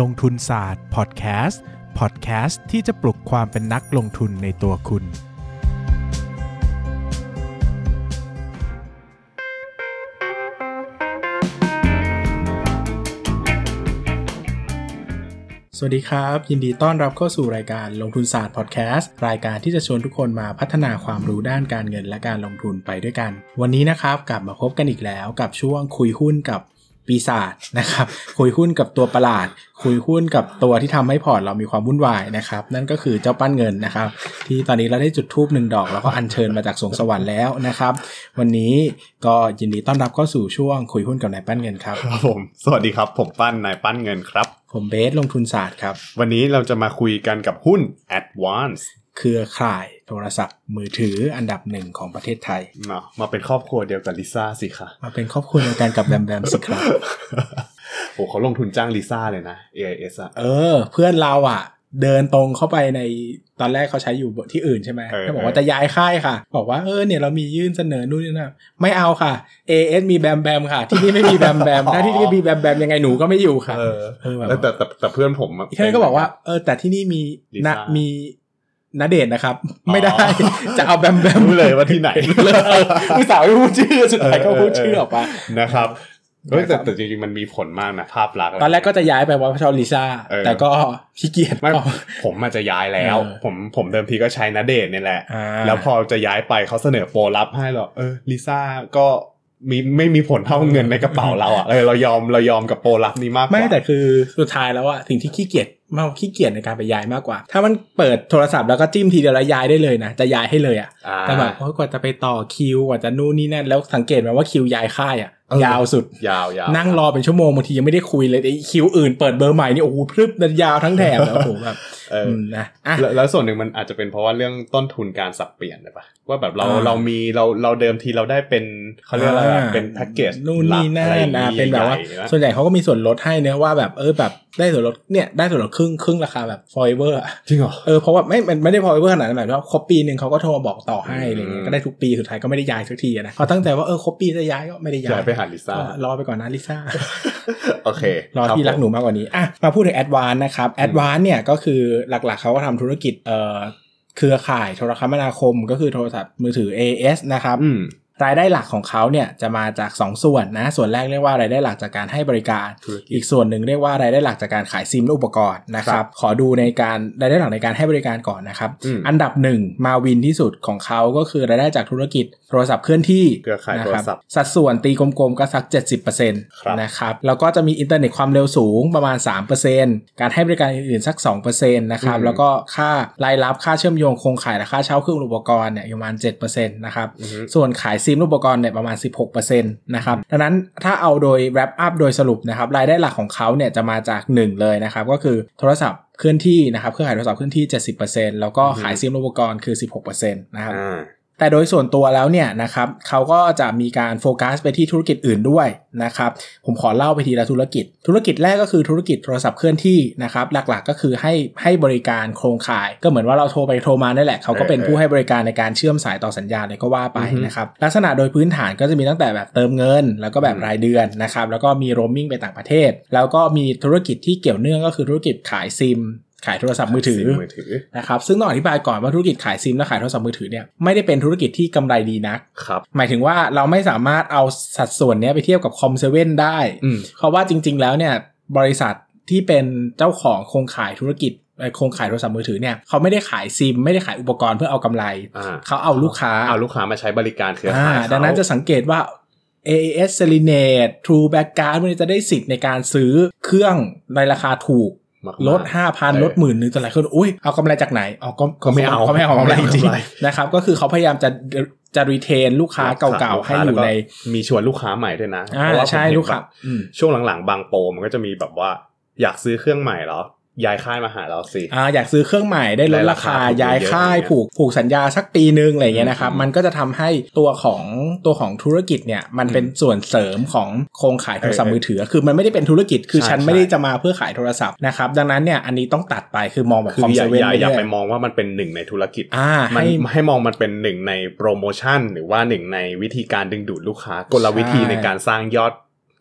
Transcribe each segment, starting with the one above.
ลงทุนศาสตร์พอดแคสต์พอดแคสต์ที่จะปลุกความเป็นนักลงทุนในตัวคุณ สวัสดีครับ ยินดีต้อนรับเข้าสู่รายการลงทุนศาสตร์พอดแคสต์รายการที่จะชวนทุกคนมาพัฒนาความรู้ด้านการเงินและการลงทุนไปด้วยกัน วันนี้นะครับกลับมาพบกันอีกแล้วกับช่วงคุยหุ้นกับ ปีศาจนะครับคุยหุ้นกับตัวประหลาด คุยหุ้นกับตัวที่ทำให้พอร์ตเรามีความวุ่นวายนะครับ นั่นก็คือเจ้าปั้นเงินนะครับ ที่ตอนนี้เราได้จุดทูบหนึ่งดอกแล้วก็อัญเชิญมาจากสวงสวรรค์แล้วนะครับ วันนี้ก็ยินดีต้อนรับเข้าสู่ช่วงคุยหุ้นกับนายปั้นเงินครับครับผมสวัสดีครับ ผมปั้นนายปั้นเงินครับ ผมเบสลงทุนศาสตร์ครับ วันนี้เราจะมาคุยกันกับหุ้น Advance เครือข่าย โทรศัพท์มือถืออันดับหนึ่งของประเทศไทย มามาเป็นครอบครัวเดียวกับลิซ่าสิคะมาเป็นครอบครัวเดียวกันกับแบมแบมสิครับโอ้เขาลงทุนจ้างลิซ่าเลยนะ AIS อะเออ เพื่อนเราอะ เดินตรงเข้าไปในตอนแรกเขาใช้อยู่ที่อื่นใช่ไหมเออเขาบอกว่าจะย้ายค่ายค่ะ บอกว่าเออเนี่ยเรามียื่นเสนอนู่นนี่นะไม่เอาค่ะ AS มีแบมแบมค่ะ ที่นี่ไม่มีแบมแบมถ้าที่นี่มีแบมแบมยังไงหนูก็ไม่อยู่ค่ะเออเออแบบแล้วแต่แต่แต่เพื่อนผมะเพื่อนก็บอกว่าเออแต่ที่นี่มีลิซ่านะมี นเดชน์นะครับอ๋อไม่ได้จะเอาแบมแบมรู้เลยว่าที่ไหนอุตส่าห์ไม่พูดชื่อสุดท้ายก็พูดชื่อออกมานะครับเฮ้ยแต่นะครับแต่จริงๆมันมีผลมากนะภาพลักษณ์ะตอนแรกก็จะย้ายไปว่าชอบลิซ่าเออแต่ก็ขี้เกียจไม่เอาผมมาจะย้ายแล้วเออผมผมเดิมทีก็ใช้นาเดทเนี่ยแหละอ่าแล้วพอจะย้ายไปเขาเสนอโปรลับให้หรอกเออลิซ่าก็มีไม่มีผลเท่าเงินในกระเป๋าเราอะเออเรายอมเรายอมกับโปรลับนี้มากกว่าไม่แต่คือสุดท้ายแล้วอะสิ่งที่ขี้เกียจมากกว่าขี้เกียจในการไปย้ายมากกว่า ถ้ามันเปิดโทรศัพท์แล้วก็จิ้มทีเดียวแล้วย้ายได้เลยนะ จะย้ายให้เลยอะอ่าแต่แบบโอ้ยกว่าจะไปต่อคิวกว่าจะนู่นนี่นั่นแล้วสังเกตไหมว่าคิวย้ายค่ายอะเออยาวสุดยาวยาวนั่งรอเป็นชั่วโมงบางทียังไม่ได้คุยเลยไอ้คิวอื่นเปิดเบอร์ใหม่นี่โอ้โหพรึบยาวทั้งแถบแล้วโอ้โหแบบเอออมนะอะแล้วแล้วส่วนหนึ่งมันอาจจะเป็นเพราะว่าเรื่องต้นทุนการสับเปลี่ยนเลยปะว่าแบบเราอ่าเรามีเราเราเดิมทีเราได้เป็นเขาเรียกอะไรอะอ่าเป็นแพ็กเกจนู่นนี่นั่นหลักอะไรนะอย่างงี้เป็นแบบว่าใหญ่ๆนะส่วนใหญ่เขาก็มีส่วนลดให้เนื้อะว่าแบบเออแบบได้ส่วนลดเนี่ยได้ส่วนลดครึ่งครึ่งราคาแบบ forever อะจริงเหรอเออเพราะว่าไม่มันไม่ได้ forever ขนาดนั้นหมายถึงว่าครบปีหนึ่งเขาก็โทรมาบอกต่อให้อืมอะไรเงี้ยก็ได้ทุกปีสุดท้ายก็ไม่ได้ย้ายสักทีอะนะเขาตั้งใจว่าเออครบปีจะย้ายก็ไม่ได้ย้าย้ายยไปหาลิซ่าก็รอไปก่อนนะลิซ่าโอเครอที่รักหนูมากกว่านี้อะมาพูดถึง Advance นะครับ Advance เนี่ยก็คือหลักๆ เขาก็ทำธุรกิจเอ่อเครือข่ายโทรคมนาคมก็คือโทรศัพท์มือถือ AS นะครับ รายได้หลักของเขาเนี่ยจะมาจาก 2 ส่วนนะ ส่วนแรกเรียกว่ารายได้หลักจากการให้บริการธุรกิจอีกส่วนหนึ่งเรียกว่ารายได้หลักจากการขายซิมและอุปกรณ์นะครับ ครับขอดูในการรายได้หลักในการให้บริการก่อนนะครับอืมอันดับหนึ่งมาวินที่สุดของเขาก็คือรายได้จากธุรกิจโทรศัพท์เคลื่อนที่เครือข่ายโทครศัพท์นะครับสัดส่วนตีกลมๆก็สัก 70%ครับนะครับแล้วก็จะมีอินเทอร์เน็ตความเร็วสูงประมาณ 3%การให้บริการอื่นๆสัก 2%นะครับอืมแล้วก็ค่ารายรับค่าเชื่อมโยงโครงข่ายและค่าเช่าเครื่องอุปกรณ์เนี่ยอยู่ประมาณ7%นะครับอือฮึส่วนขายซิมอุปกรณ์เนี่ยประมาณ 16%นะครับดังนั้นถ้าเอาโดย wrap up โดยสรุปนะครับรายได้หลักของเขาเนี่ยจะมาจาก 1 เลยนะครับก็คือโทรศัพท์เคลื่อนที่นะครับเครือข่ายโทรศัพท์เคลื่อนที่ 70%แล้วก็ขายซิมอุปกรณ์คือ 16%นะครับอ่า แต่โดยส่วนตัวแล้วเนี่ยนะครับเขาก็จะมีการโฟกัสไปที่ธุรกิจอื่นด้วยนะครับผมขอเล่าไปทีละธุรกิจ ธุรกิจแรกก็คือธุรกิจโทรศัพท์เคลื่อนที่นะครับหลักๆก็คือให้ให้บริการโครงข่าย ก็เหมือนว่าเราโทรไปโทรมานั่นแหละเขาก็เป็นผู้ให้บริการในการเชื่อมสายต่อสัญญาณเลยก็ว่าไปอือฮึนะครับลักษณะโดยพื้นฐานก็จะมีตั้งแต่แบบเติมเงิน แล้วก็แบบรายเดือนนะครับแล้วก็มีโรมมิ่งไปต่างประเทศ แล้วก็มีธุรกิจที่เกี่ยวเนื่องก็คือธุรกิจขายซิม ขายโทรศัพท์มือถือซิมมือถือนะครับซึ่งต้องอธิบายก่อนว่าธุรกิจขายซิมและขายโทรศัพท์มือถือเนี่ยไม่ได้เป็นธุรกิจที่กำไรดีนักครับหมายถึงว่าเราไม่สามารถเอาสัดส่วนเนี้ยไปเทียบกับ COM7ได้อืมเพราะว่าจริง ๆ แล้วเนี่ยบริษัทที่เป็นเจ้าของโครงข่ายธุรกิจเอ่อโครงข่ายโทรศัพท์มือถือเนี่ยเขาไม่ได้ขายซิม ไม่ได้ขายอุปกรณ์เพื่อเอากำไรอ่าเขาเอาลูกค้าเอาลูกค้ามาใช้บริการเครืออ่าข่ายเขาดังนั้นจะสังเกตว่า AAS s e l i n a t e True Backguard มันจะได้สิทธิ์ในการซื้อเครื่องในราคาถูกมากๆ ลด5,000เออลดหมื่นหนึ่งแต่หลายคนอุ้ยเอากำไรจากไหนอ๋อก็ก็ไม่เอาเขาไม่เอากำไรจริงไม่เอากำไรๆนะครับก็คือเขาพยายามจะจะรีเทนลูกค้าเก่าๆให้อยู่ในแล้วก็มีชวนลูกค้าใหม่ด้วยนะอ่าเพราะว่าผมใช่เห็นลูกค้าแบบอืมช่วงหลังๆ บางโปรมันก็จะมีแบบว่าอยากซื้อเครื่องใหม่เหรอ ย้ายค่ายมาหาเราสิอ่าอยากซื้อเครื่องใหม่ได้ลดราคาได้ราคาถูกย้ายค่ายเยอะๆผูกผูกสัญญาสักปีนึงอะไรอย่างเงี้ยนะครับอืมมันก็จะทำให้ตัวของตัวของธุรกิจเนี่ยมันเป็นส่วนเสริมของโครงข่ายโทรศัพท์เออมือถือ คือมันไม่ได้เป็นธุรกิจคือใช่ฉันใช่ไม่ได้จะมาเพื่อขายโทรศัพท์นะครับดังนั้นเนี่ยอันนี้ต้องตัดไปคือมองแบบคืคอมออเซย่าเว่นอย่าไปอย่าเรื่ไปอยมองว่ามันเป็นหนึ่งในธุรกิจอ่ามันให้ให้มองมันเป็นหนึ่งในโปรโมชั่น หรือว่าหนึ่งในวิธีการดึงดูดลูกค้ากลวิธีใช่ในการสร้างยอด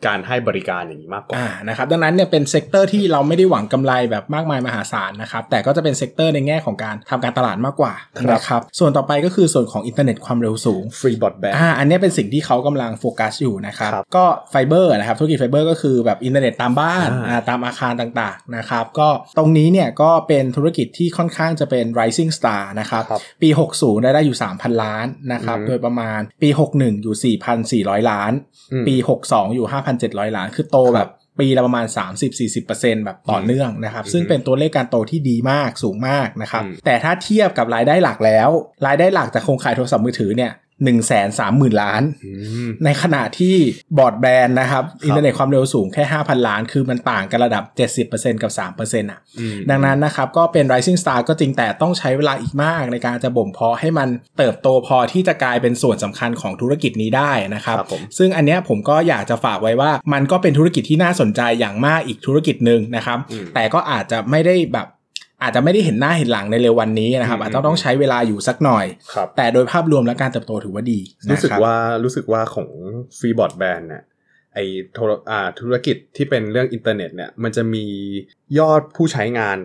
การให้บริการอย่างนี้มากกว่าอ่านะครับดังนั้นเนี่ยเป็น sector ที่เราไม่ได้หวังกำไรแบบมากมายมหาศาลนะครับแต่ก็จะเป็น sector ในแง่ของการทำการตลาดมากกว่าครับนะครับส่วนต่อไปก็คือส่วนของอินเทอร์เน็ตความเร็วสูง fixed broadbandอ่าอันเนี้ยเป็นสิ่งที่เขากำลังโฟกัสอยู่นะครับครับก็ไฟเบอร์นะครับธุรกิจไฟเบอร์ก็คือแบบอินเทอร์เน็ตตามบ้านอ่าอ่าตามอาคารต่างๆนะครับก็ตรงนี้เนี่ยก็เป็นธุรกิจที่ค่อนข้างจะเป็น rising star นะครับครับปี 60 ได้ได้อยู่ 3,000 ล้านนะครับอืมโดยประมาณปี 61 อยู่ 4,400 ล้าน อืมปี62อยู่5,700ล้าน คือโตแบบปีละประมาณ 30-40%แบบต่อเนื่องนะครับอืมซึ่งเป็นตัวเลขการโตที่ดีมากสูงมากนะครับอืมแต่ถ้าเทียบกับรายได้หลักแล้ว รายได้หลักจากโครงข่ายโทรศัพท์มือถือเนี่ย หนึ่งแสนสามหมื่นล้านอืมในขณะที่บรอดแบนด์นะครับอินเทอร์เน็ตความเร็วสูงแค่ 5,000 ล้าน คือมันต่างกันระดับ 70%กับ 3%อะอืมดังนั้นนะครับ ก็เป็น rising star ก็จริงแต่ต้องใช้เวลาอีกมากในการจะบ่มเพาะให้มันเติบโตพอที่จะกลายเป็นส่วนสำคัญของธุรกิจนี้ได้นะครับครับผมซึ่งอันเนี้ยผมก็อยากจะฝากไว้ว่ามันก็เป็นธุรกิจที่น่าสนใจอย่างมากอีกธุรกิจหนึ่งนะครับอืมแต่ก็อาจจะไม่ได้แบบ อาจจะไม่ได้เห็นหน้าเห็นหลังในเร็ววันนี้นะครับอืมอาจจะต้องใช้เวลาอยู่สักหน่อยครับแต่โดยภาพรวมและการเติบโตถือว่าดีนะรู้สึกครับว่ารู้สึกว่าของfixed broadband เนี่ยไอโทรอ่าธุรกิจที่เป็นเรื่องอินเทอร์เน็ตเนี่ยมันจะมียอดผู้ใช้งาน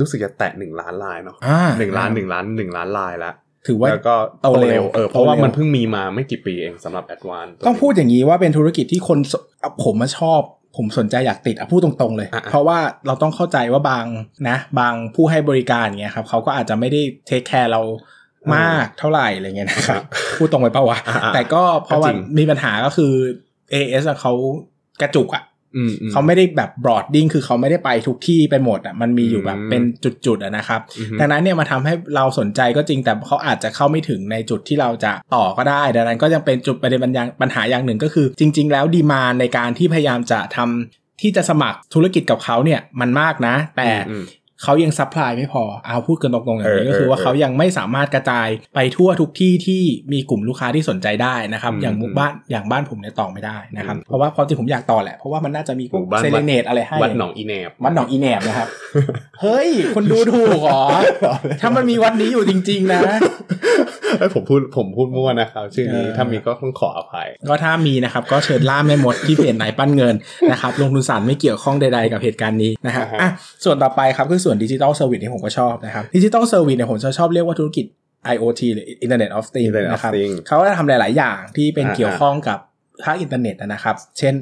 รู้สึกจะแตะหนึ่งล้านรายเนาะอ่าหนึ่งล้านหนึ่งล้านหนึ่งล้านรายแล้วถือว่าแล้วก็โตเร็วเออเพราะว่าโตเร็วมันเพิ่งมีมาไม่กี่ปีเองสำหรับ Advanceต้องพูดอย่างนี้ว่าเป็นธุรกิจที่คนสผมมาชอบ ผมสนใจอยากติดอะพูดตรงๆเลยอะเพราะว่าเราต้องเข้าใจว่าบางนะ บางผู้ให้บริการเงี้ยครับเขาก็อาจจะไม่ได้ take care เรามากเท่าไหร่อะไรเงี้ยนะครับพูดตรงไปเปล่าวะอะแต่ก็เพราะว่าก็จริงมีปัญหาก็คือ AS อะเขากระจุกอะอืมอืม เขาไม่ได้แบบบรอดดิ้งคือเขาไม่ได้ไปทุกที่ไปหมดอะมันมีอยู่แบบอืมเป็นจุดๆอะนะครับอือฮึดังนั้นเนี่ยมาทำให้เราสนใจก็จริงแต่เขาอาจจะเข้าไม่ถึงในจุดที่เราจะต่อก็ได้ ดังนั้นก็ยังเป็นจุดประเด็นปัญหาปัญหาอย่างหนึ่งก็คือ จริง ๆ แล้วดีมาในการที่พยายามจะทำที่จะสมัครธุรกิจกับเขาเนี่ยมันมากนะ แต่อืม เขายัง supply ไม่พอเอาพูดกันตรงๆอย่างนี้เออก็คือว่าเออเขายังไม่สามารถกระจายไปทั่วทุกที่ที่มีกลุ่มลูกค้าที่สนใจได้นะครับอืมอย่างหมู่บ้านอย่างบ้านผมเนี่ยต่อไม่ได้นะครับอืมเพราะว่าความจริงผมอยากต่อแหละ เพราะว่ามันน่าจะมีหมู่บ้านเซเลเนตอะไรให้วัดหนองอีแนบวัดหนองอีแหนบนะครับ เฮ้ย คนดูถูกเหรอ ถ้ามันมีวัดนี้อยู่จริง ๆ นะเอ้ยผมพูดผมพูดมั่วนะครับชื่อนี้เออถ้ามีก็ต้องขออภัย ก็ถ้ามีนะครับ ก็เชิญดราม่ามาที่เพจไหนปั้นเงินนะครับลงทุนศาสตร์ไม่เกี่ยวข้องใดๆกับเหตุการณ์นี้นะครับอ่าฮะอะส่วนต่อไปครับคือส่วน digital service ที่ผมก็ชอบนะครับ digital service เนี่ยผมจะชอบเรียกว่าธุรกิจ IoT หรือ Internet of Things Internet of นะครับ Things เขาก็จะทำหลาย ๆ อย่างที่เป็นอ่าเกี่ยวข้องกับ ภาคอินเทอร์เน็ตนะครับ เช่น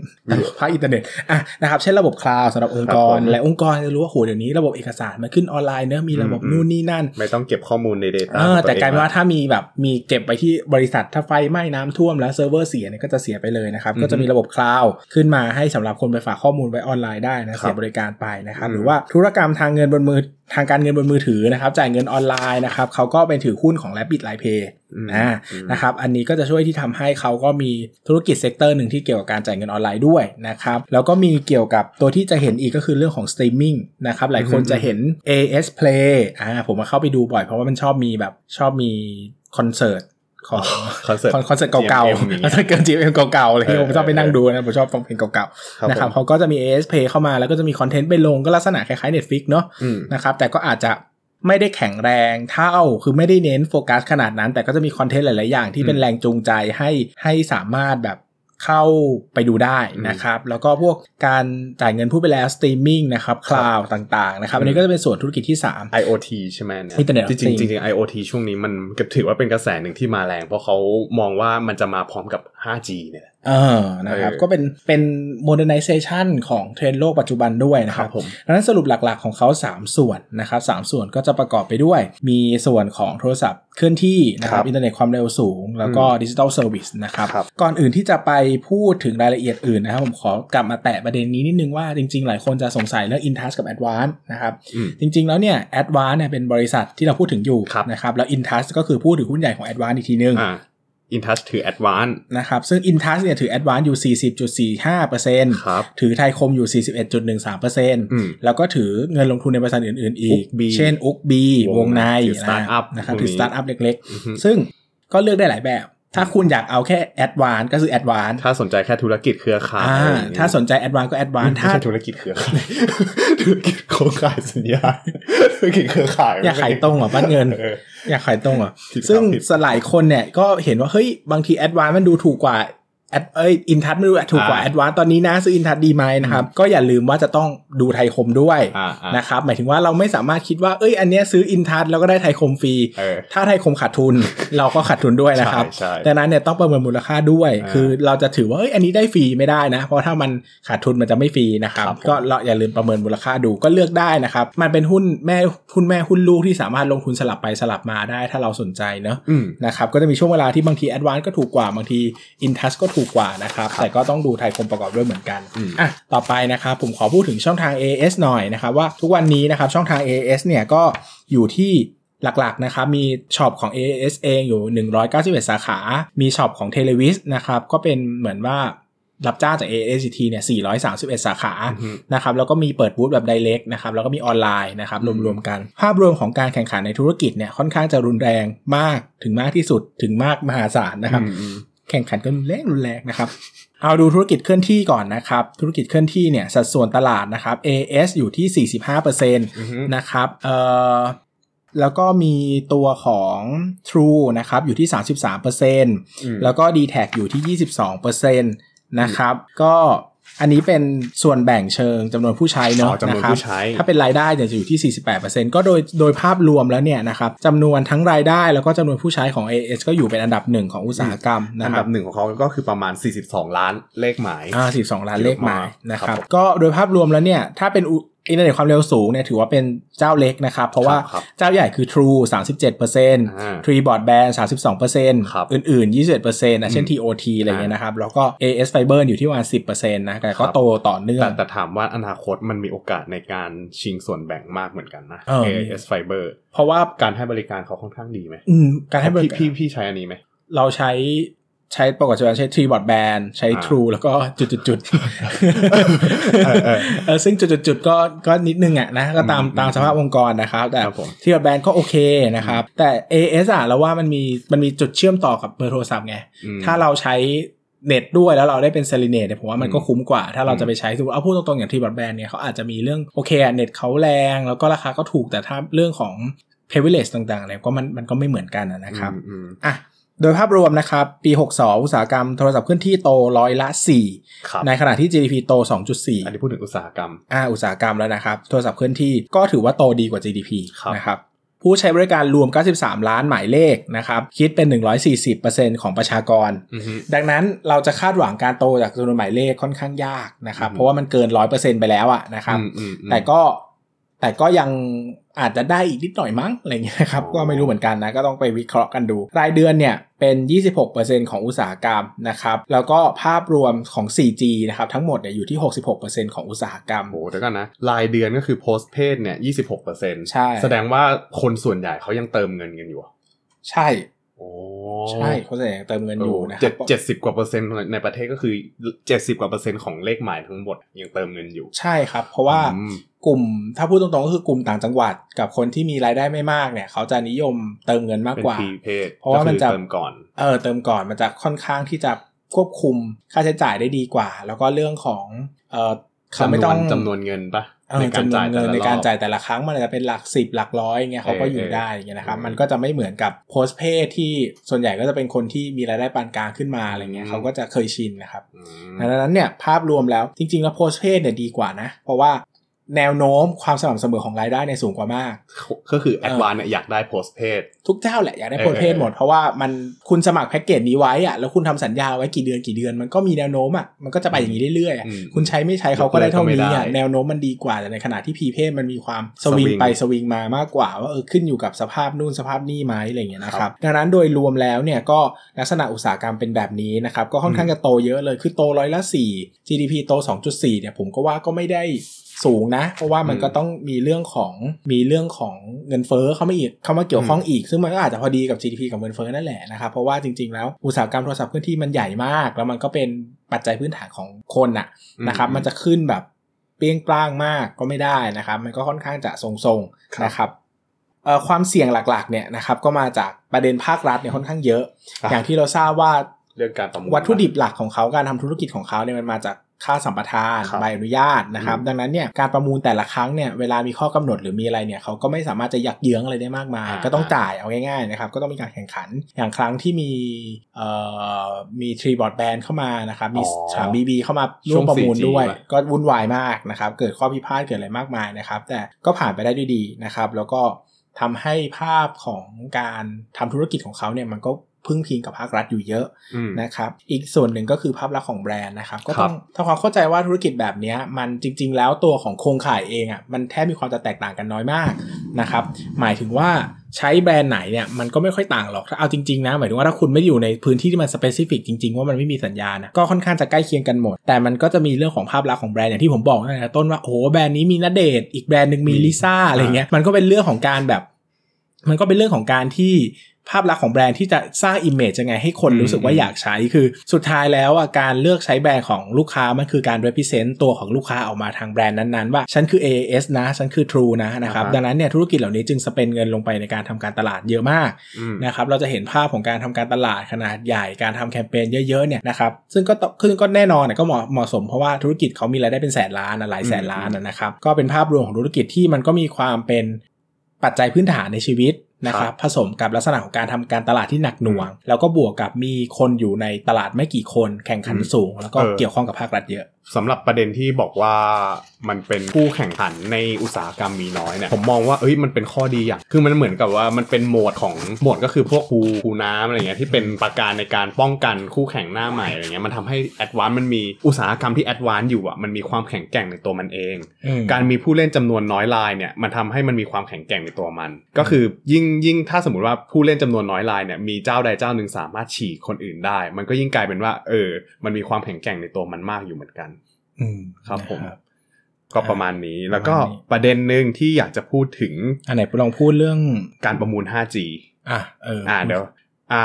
ภาคอินเทอร์เน็ตอะนะครับ เช่นระบบคลาวด์สำหรับองค์กรครับผมและองค์กรจะรู้ว่าโหเดี๋ยวนี้ระบบเอกสารมันขึ้นออนไลน์เนอะมีระบบอืมนู่นนี่นั่น ไม่ต้องเก็บข้อมูลใน Data Center ของตัวเองกลายเป็นว่าถ้ามีแบบมีเก็บไปที่บริษัทถ้าไฟไหม้น้ำท่วมแล้วเซิร์ฟเวอร์เสียเนี่ยก็จะเสียไปเลยนะครับอือฮึก็จะมีระบบคลาวด์ขึ้นมาให้สำหรับคนไปฝากข้อมูลไว้ออนไลน์ได้นะเสียบริการไปนะครับอืมหรือว่าธุรกรรมทางเงินบนมือทางการเงินบนมือถือนะครับ จ่ายเงินออนไลน์นะครับเขาก็เป็นถือหุ้นของ Rabbit Line Pay อืมอ่าอืมนะครับ อันนี้ก็จะช่วยที่ทำให้เขาก็มีธุรกิจ sector หนึ่งที่เกี่ยวกับการจ่ายเงินออนไลน์ด้วยนะครับ แล้วก็มีเกี่ยวกับตัวที่จะเห็นอีกก็คือเรื่องของสตรีมมิ่งนะครับ หลายคนจะเห็น AIS Play อ่าผมมาเข้าไปดูบ่อยเพราะว่ามันชอบมีแบบชอบมีคอนเสิร์ตของคอนเสิร์ตคอนเสิร์ตเก่า GMM ๆคอนเสิร์ต GMM เก่าๆอะไรที่ผมชอบไปนั่งดูนะผมชอบฟังเพลงเก่าครับๆนะครับผมเขาก็จะมี AIS Play เข้ามาแล้วก็จะมีคอนเทนต์ไปลงก็ลักษณะคล้ายๆ Netflix เนาะอืมนะครับแต่ก็อาจจะ ไม่ได้แข็งแรงเท่า คือไม่ได้เน้นโฟกัสขนาดนั้น แต่ก็จะมีคอนเทนต์หลาย ๆ อย่างที่เป็นอืมแรงจูงใจให้ให้สามารถแบบเข้าไปดูได้นะครับ แล้วก็พวกการจ่ายเงินพูดไปแล้วสตรีมมิ่งนะครับคลาวด์ต่างๆนะครับ อันนี้ก็จะเป็นส่วนธุรกิจที่ 3 IoT ใช่ไหมเนี่ย Internet of จริง Things ๆจริงๆ IoT ช่วงนี้มันก็ถือว่าเป็นกระแสหนึ่งที่มาแรง เพราะเขามองว่ามันจะมาพร้อมกับ 5G เนี่ยแหละ เออนะครับเออก็เป็นเป็น modernization ของเทรนด์โลกปัจจุบันด้วยนะคครัรับบผมดังนั้นสรุปหลักๆของเขา 3 ส่วนนะครับสามส่วนก็จะประกอบไปด้วย มีส่วนของโทรศัพท์เคลื่อนที่นะคครัรับบอินเทอร์เน็ตความเร็วสูง แล้วก็ digital service นะครับครับก่อนอื่นที่จะไปพูดถึงรายละเอียดอื่นนะครับ ผมขอกลับมาแตะประเด็นนี้นิดนึงว่าจริงๆ หลายคนจะสงสัยเรื่อง InTouch กับ Advance นะครับอืมจริงๆแล้วเนี่ย Advance เนี่ยเป็นบริษัทที่เราพูดถึงอยู่ครับนะครับแล้ว InTouch ก็คือผู้ถือหุ้นใหญ่ของ Advance อีกทีนึง อ่า InTouch ถือ Advance นะครับ ซึ่ง InTouch เนี่ยถือ Advance อยู่ 40.45%ครับถือไทยคมอยู่ 41.13%อืมแล้วก็ถือเงินลงทุนในบริษัทอื่น ๆ อีก Ookbee เช่น Ookbee วงงในในถือ startup นะครับพวกนี้ถือสตาร์ทอัพเล็กอือฮึๆซึ่งก็เลือกได้หลายแบบ ถ้าคุณอยากเอาแค่ Advance ก็คือ Advance ถ้าสนใจแค่ธุรกิจเครือข่ายอ่าอะไรอย่างเงี้ยถ้าสนใจ Advance ก็ Advance ไม่ถ้าใช่ธุรกิจเครือข่ายธุรกิจโครงข่ายสัญญาธุรกิจเครือข่ายอยากขายตรงเหรอบ้านเงินเอออยากขายตรงเหรอผิดครับซึ่งผิดสลายคนเนี่ยก็เห็นว่าเฮ้ยบางที Advance มันดูถูกกว่า แอดเอ้ย InTouch ไม่รู้อะถูกกว่าอ่าแอดวานตอนนี้นะซื้อ InTouch ดีไหมนะครับก็อย่าลืมว่าจะต้องดูไทยคมด้วยอ่าอ่านะครับหมายถึงว่าเราไม่สามารถคิดว่าเอ้ยอันเนี้ยซื้อ InTouch แล้วก็ได้ไทยคมฟรีเออถ้าไทยคมขาดทุน เราก็ขาดทุนด้วยนะครับใช่ใช่ดังนั้นเนี่ยต้องประเมินมูลค่าด้วยอ่าคือเราจะถือว่าเอ้ยอันนี้ได้ฟรีไม่ได้นะ เพราะถ้ามันขาดทุนมันจะไม่ฟรีนะครับครับผมก็เราอย่าลืมประเมินมูลค่าดูก็เลือกได้นะครับมันเป็นหุ้นแม่หุ้นแม่หุ้นลูกที่สามารถลงทุนสลับไปสลับมาได้ถ้าเราสนใจเนอะอืมนะครับก็จะมีช่วงเวลาที่บางที a d v a n c e ก็ถูกกว่าบางที Intus ก็ถูกกว่านะครับ แต่ก็ต้องดูไทยคมประกอบด้วยเหมือนกันอืมอะต่อไปนะครับผมขอพูดถึงช่องทาง AS หน่อยนะครับว่าทุกวันนี้นะครับช่องทาง AS เนี่ยก็อยู่ที่หลักๆนะครับมีช็อปของ AS เองอยู่ 191 สาขา มีช็อปของ t e l e v i s นะครับก็เป็นเหมือนว่ารับจ้างจาก ASCT เนี่ย 431 สาขาอือฮึนะครับ แล้วก็มีเปิดบูธแบบ direct นะครับ แล้วก็มีออนไลน์นะครับอืมรวมๆกัน ภาพรวมของการแข่งขันในธุรกิจเนี่ย ค่อนข้างจะรุนแรงมาก ถึงมากที่สุด ถึงมากมหาศาลนะครับอืมอืม แข่งขันกันรุนแรงรุนแรงนะครับ เอาดูธุรกิจเคลื่อนที่ก่อนนะครับ ธุรกิจเคลื่อนที่เนี่ยสัดส่วนตลาดนะครับ AS อยู่ที่ 45%อือฮึนะครับเอ่อแล้วก็มีตัวของ True นะครับอยู่ที่ 33%อืมแล้วก็ d t แทอยู่ที่ 22%นะครับ ก็ อันนี้เป็นส่วนแบ่งเชิงจำนวนผู้ใช้เนอ๋อะอจำนวนนะครับผู้ใช้ถ้าเป็นรายได้เนี่ยจะอยู่ที่ 48%ก็โดยโดยภาพรวมแล้วเนี่ยนะครับจำนวนทั้งรายได้แล้วก็จำนวนผู้ใช้ของ AS ก็อยู่เป็นอันดับหนึ่งของอุตสาหกรรมนะอันครัดับบหนึ่งของเขาก็คือประมาณ 42 ล้านเลขหมายอ่า12ล้านเลขหมายนะคครัรับบผมก็โดยภาพรวมแล้วเนี่ยถ้าเป็น อุอินเทอร์เน็ตความเร็วสูงเนี่ยถือว่าเป็นเจ้าเล็กนะครับ เพราะว่าครับเจ้าใหญ่คือ True 37%อ่า Tree Broadband 32%ครับอื่น ๆ 21%นะเช่นอืม TOT อะไรเงี้ยนะครับ แล้วก็ AS Fiber อยู่ที่ประมาณ10%นะแต่ก็ครับโตต่อเนื่องแต่แต่ถามว่าอนาคตมันมีโอกาสในการชิงส่วนแบ่งมากเหมือนกันนะเออ AIS Fiber เพราะว่าการให้บริการเขาค่อนข้างดีไหมอืมการให้บริพี่การพี่พี่ใช้อันนี้ไหมเราใช้ ใช้ปกติจะใช้ Tree Broadband ใช้อ่า True แล้วก็จุดๆๆเออเออเออซึ่งจุดๆๆก็ก็นิดนึงอะนะก็ตามอืมตามสภาพองค์กรนะครับ แต่ครับผมที่แบรนด์ก็โอเคนะครับ แต่ AS อะเราว่ามันมีมันมีจุดเชื่อมต่อกับเบอร์โทรศัพท์ไงอืมถ้าเราใช้เน็ตด้วยแล้วเราได้เป็นเซลิเนตเนี่ยผมว่ามันก็อืมคุ้มกว่า ถ้าเราอืมจะไปใช้สมมติเอาพูดตรงๆอย่างที่บอดแบนเนี่ยเขาอาจจะมีเรื่องโอเคอะเน็ตเขาแรง แล้วก็ราคาก็ถูกแต่ถ้าเรื่องของ privilege ต่างๆเนี่ยก็มันมันก็ไม่เหมือนกันอะนะครับอืมอืมอะ โดยภาพรวมนะครับ ปี 62 อุตสาหกรรมโทรศัพท์เคลื่อนที่โตร้อยละครับ4ในขณะที่ GDP โต 2.4 อันนี้พูดถึงอุตสาหกรรม อ่า อุตสาหกรรมแล้วนะครับ โทรศัพท์เคลื่อนที่ก็ถือว่าโตดีกว่า GDP ครับนะครับ ผู้ใช้บริการรวม 93 ล้านหมายเลขนะครับ คิดเป็น 140%ของประชากรอือฮึดังนั้นเราจะคาดหวังการโตจากจำนวนหมายเลขค่อนข้างยากนะครับอืมเพราะว่ามันเกิน 100%ไปแล้วอะนะครับอืมอืมอืมแต่ก็ แต่ก็ยังอาจจะได้อีกนิดหน่อยมั้งอะไรเงี้ยนะครับอ๋อก็ไม่รู้เหมือนกันนะก็ต้องไปวิเคราะห์กันดู รายเดือนเนี่ยเป็น 26%ของอุตสาหกรรมนะครับแล้วก็ภาพรวมของ 4G นะครับทั้งหมดเนี่ยอยู่ที่ 66%ของอุตสาหกรรมโอ้โหเดี๋ยวกันนะรายเดือนก็คือ post paid เนี่ยยี่สิบหกเปอร์เซ็นต์ใช่แสดงว่าคนส่วนใหญ่เขายังเติมเงินกันอยู่อะใช่โอ้ใช่เขาแสดงเติมเงินอยู่นะคเจ็รัดบเจ็ดสิบกว่าเปอร์เซ็นต์ในประเทศก็คือเจ็ดสิบกว่าเปอร์เซ็นต์ของเลขหมายทั้งหมดยังเติมเงินอยู่ ใช่ครับ เพราะว่าอืม กลุ่ม ถ้าพูดตรงๆก็คือกลุ่มต่างจังหวัด กับคนที่มีรายได้ไม่มากเนี่ย เขาจะนิยมเติมเงินมากเป็นกว่าพีเพดเพราะว่ามันจะเติมก่อนเออเติมก่อนมันจะค่อนข้างที่จะควบคุมค่าใช้จ่ายได้ดีกว่า แล้วก็เรื่องของเออเขาไม่จำนต้วอนงจำนวนเงินปะเออในการจำนวจ่านยเงิแต่นละในรการอบจ่ายแต่ละครั้งมันอาจจะเป็นหลักสิบหลักร้อยเงี้ยเขาก็เอออยู่เออได้อย่างเงี้ยนะครับอืมมันก็จะไม่เหมือนกับโพสเพที่ส่วนใหญ่ก็จะเป็นคนที่มีรายได้ปานกลางขึ้นมาอะไรเงี้ยอืมเขาก็จะเคยชินนะครับอืมดังนั้นเนี่ยภาพรวมแล้วจริงๆแล้วโพสเพเนี่ยดีกว่านะ เพราะว่า แนวโน้มความสม่ำเสมอของรายได้เนี่ยสูงกว่ามาก ก็คือแอดวานเนี่ยอยากได้ post paid ทุกเจ้าแหละอยากได้เออโพสเพเออหมด เพราะว่ามันคุณสมัครแพ็กเกจนี้ไว้อะแล้วคุณทำสัญญาไว้กี่เดือนกี่เดือน มันก็มีแนวโน้มอะมันก็จะไปอย่างนี้เรื่อยๆอะอืมคุณใช้ไม่ใช้เขาก็ได้เท่านี้ยกเลิกก็ไม่อะได้แนวโน้มมันดีกว่าแต่ในขณะที่พีเพมันมีความสสวิวิงงไปสวิงมามากกว่า ว่าเออขึ้นอยู่กับสภาพนู่นสภาพนี่ไหมอะไรอย่างเงี้ยนะคครัรับบดังนั้นโดยรวมแล้วเนี่ยก็ลักษณะอุตสาหกรรมเป็นแบบนี้นะครับก็ค่อนข้างจะโตเยอะเลยคือโตร้อยละ4 GDP โต 2.4เนี่ยผมก็ว่าก็ไม่ได้ สูงนะ เพราะว่ามันอืมก็ต้องมีเรื่องของมีเรื่องของเงินเฟ้อเข้ามาอีกเข้ามาเกี่ยวข้องอีก ซึ่งมันก็อาจจะพอดีกับ GDP กับเงินเฟ้อนั่นแหละนะครับเพราะว่าจริงๆแล้วอุตสาหกรรมโทรศัพท์เคลื่อนที่มันใหญ่มาก แล้วมันก็เป็นปัจจัยพื้นฐานของคนน่ะนะครับ มันจะขึ้นแบบเปรี้ยงปร้างมากก็ไม่ได้นะครับ มันก็ค่อนข้างจะทรงครับๆนะครับเอ่อความเสี่ยงหลักๆเนี่ยนะครับก็มาจากประเด็นภาครัฐเนี่ยค่อนข้างเยอะอะอย่างที่เราทราบว่าเรื่องการประมูลวัตถุดิบหลักของเขาการทำธุรกิจของเขาเนี่ยมันมาจาก ค่าสัมปทานครับใบอนุญาตนะครับอืมดังนั้นเนี่ยการประมูลแต่ละครั้งเนี่ยเวลามีข้อกำหนดหรือมีอะไรเนี่ยเขาก็ไม่สามารถจะยักเยื้องอะไรได้มากมายอ่าก็ต้องจ่ายเอาง่ายๆนะครับก็ต้องมีการแข่งขันอย่างครั้งที่มีเอ่อมีทรีบอร์ดแบนเข้ามานะครับมีอ๋อสามบีบีเข้ามาช่ร่ววมงประมูล 4G ด้วยว่ะก็วุ่นวายมากนะครับเกิดข้อพิพาทเกิดอะไรมากมายนะครับ แต่ก็ผ่านไปได้ด้วยดีนะครับ แล้วก็ทำให้ภาพของการทำธุรกิจของเขาเนี่ยมันก็ พึ่งพิงกับภาครัฐอยู่เยอะนะครับ อีกส่วนหนึ่งก็คือภาพลักษณ์ของแบรนด์นะครับ ก็ต้องทำความเข้าใจว่าธุรกิจแบบนี้มันจริง ๆ แล้วตัวของโครงข่ายเองอะมันแทบมีความจะแตกต่างกันน้อยมากนะครับ หมายถึงว่าใช้แบรนด์ไหนเนี่ยมันก็ไม่ค่อยต่างหรอกถ้าเอาจริงๆนะหมายถึงว่าถ้าคุณไม่อยู่ในพื้นที่ที่มัน specific จริงๆ ว่ามันไม่มีสัญญาณนะก็ค่อนข้างจะใกล้เคียงกันหมด แต่มันก็จะมีเรื่องของภาพลักษณ์ของแบรนด์อย่างที่ผมบอกตั้งแต่ต้นว่าโอ้โหแบรนด์นี้มีณเดชน์อีกแบรนด์หนึ่งมีลิซ่าอะไรเงี้ยมันก็เป็นเรื่องของการแบบ มันก็เป็นเรื่องของการที่ ภาพลักษณ์ของแบรนด์ที่จะสร้าง image ยังไงให้คนอืมรู้สึกว่าอยากใช้คือ สุดท้ายแล้วอะการเลือกใช้แบรนด์ของลูกค้ามันคือการ represent ตัวของลูกค้าออกมาทางแบรนด์นั้นๆ ว่า ฉันคือ AIS นะ ฉันคือ True นะนะครับอ่าฮะดังนั้นเนี่ยธุรกิจเหล่านี้จึง spend เงินลงไปในการทำการตลาดเยอะมากอืมนะครับเราจะเห็นภาพของการทำการตลาดขนาดใหญ่การทำแคมเปญเยอะๆเนี่ยนะครับซึ่งก็ต้องซึ่งก็แน่นอนนะก็เหมาะเหมาะสมเพราะว่าธุรกิจเขามีรายได้เป็นแสนล้านนะหลายแสนล้านนะนะครับก็เป็นภาพรวมของธุรกิจที่มันก็มีความเป็นปัจจัยพื้นฐานในชีวิตนะครับผสมกับลักษณะของการทำการตลาดที่หนักหน่วง แล้วก็บวกกับมีคนอยู่ในตลาดไม่กี่คนแข่งขันอืมสูง แล้วก็เออเกี่ยวข้องกับภาครัฐเยอะสำหรับประเด็นที่บอกว่ามันเป็นผู้แข่งขันในอุตสาหกรรมมีน้อยเนี่ยผมมองว่าเอ้ยมันเป็นข้อดีอย่างคือมันเหมือนกับว่ามันเป็นโหมดของโหมดก็คือพวกคูคูน้ำอะไรเงี้ยที่เป็นประการในการป้องกันคู่แข่งหน้าใหม่อะไรเงี้ยมันทำให้แอดวานมันมีอุตสาหกรรมที่แอดวานอยู่อะมันมีความแข็งแกร่งในตัวมันเอง การมีผู้เล่นจำนวนน้อยรายเนี่ยมันทำให้มันมีความแข็งแกร่งในตัวมัน ก็คือยิ่งยิ่งถ้าสมมติว่าผู้เล่นจำนวนน้อยรายเนี่ยมีเจ้าใดเจ้าหนึ่งสามารถฉีกคนอื่นได้ มันก็ยิ่งกลายเป็นว่าเออมันมีความแข็งแกร่งในตัวมันมากอยู่เหมือนกัน อืมครับผมนะก็ประมาณนี้แล้วก็ประมาณนี้ประเด็นหนึ่งที่อยากจะพูดถึง อันไหนลองพูดเรื่องการประมูล 5G อะเอออ่าเดี๋ยวอ่า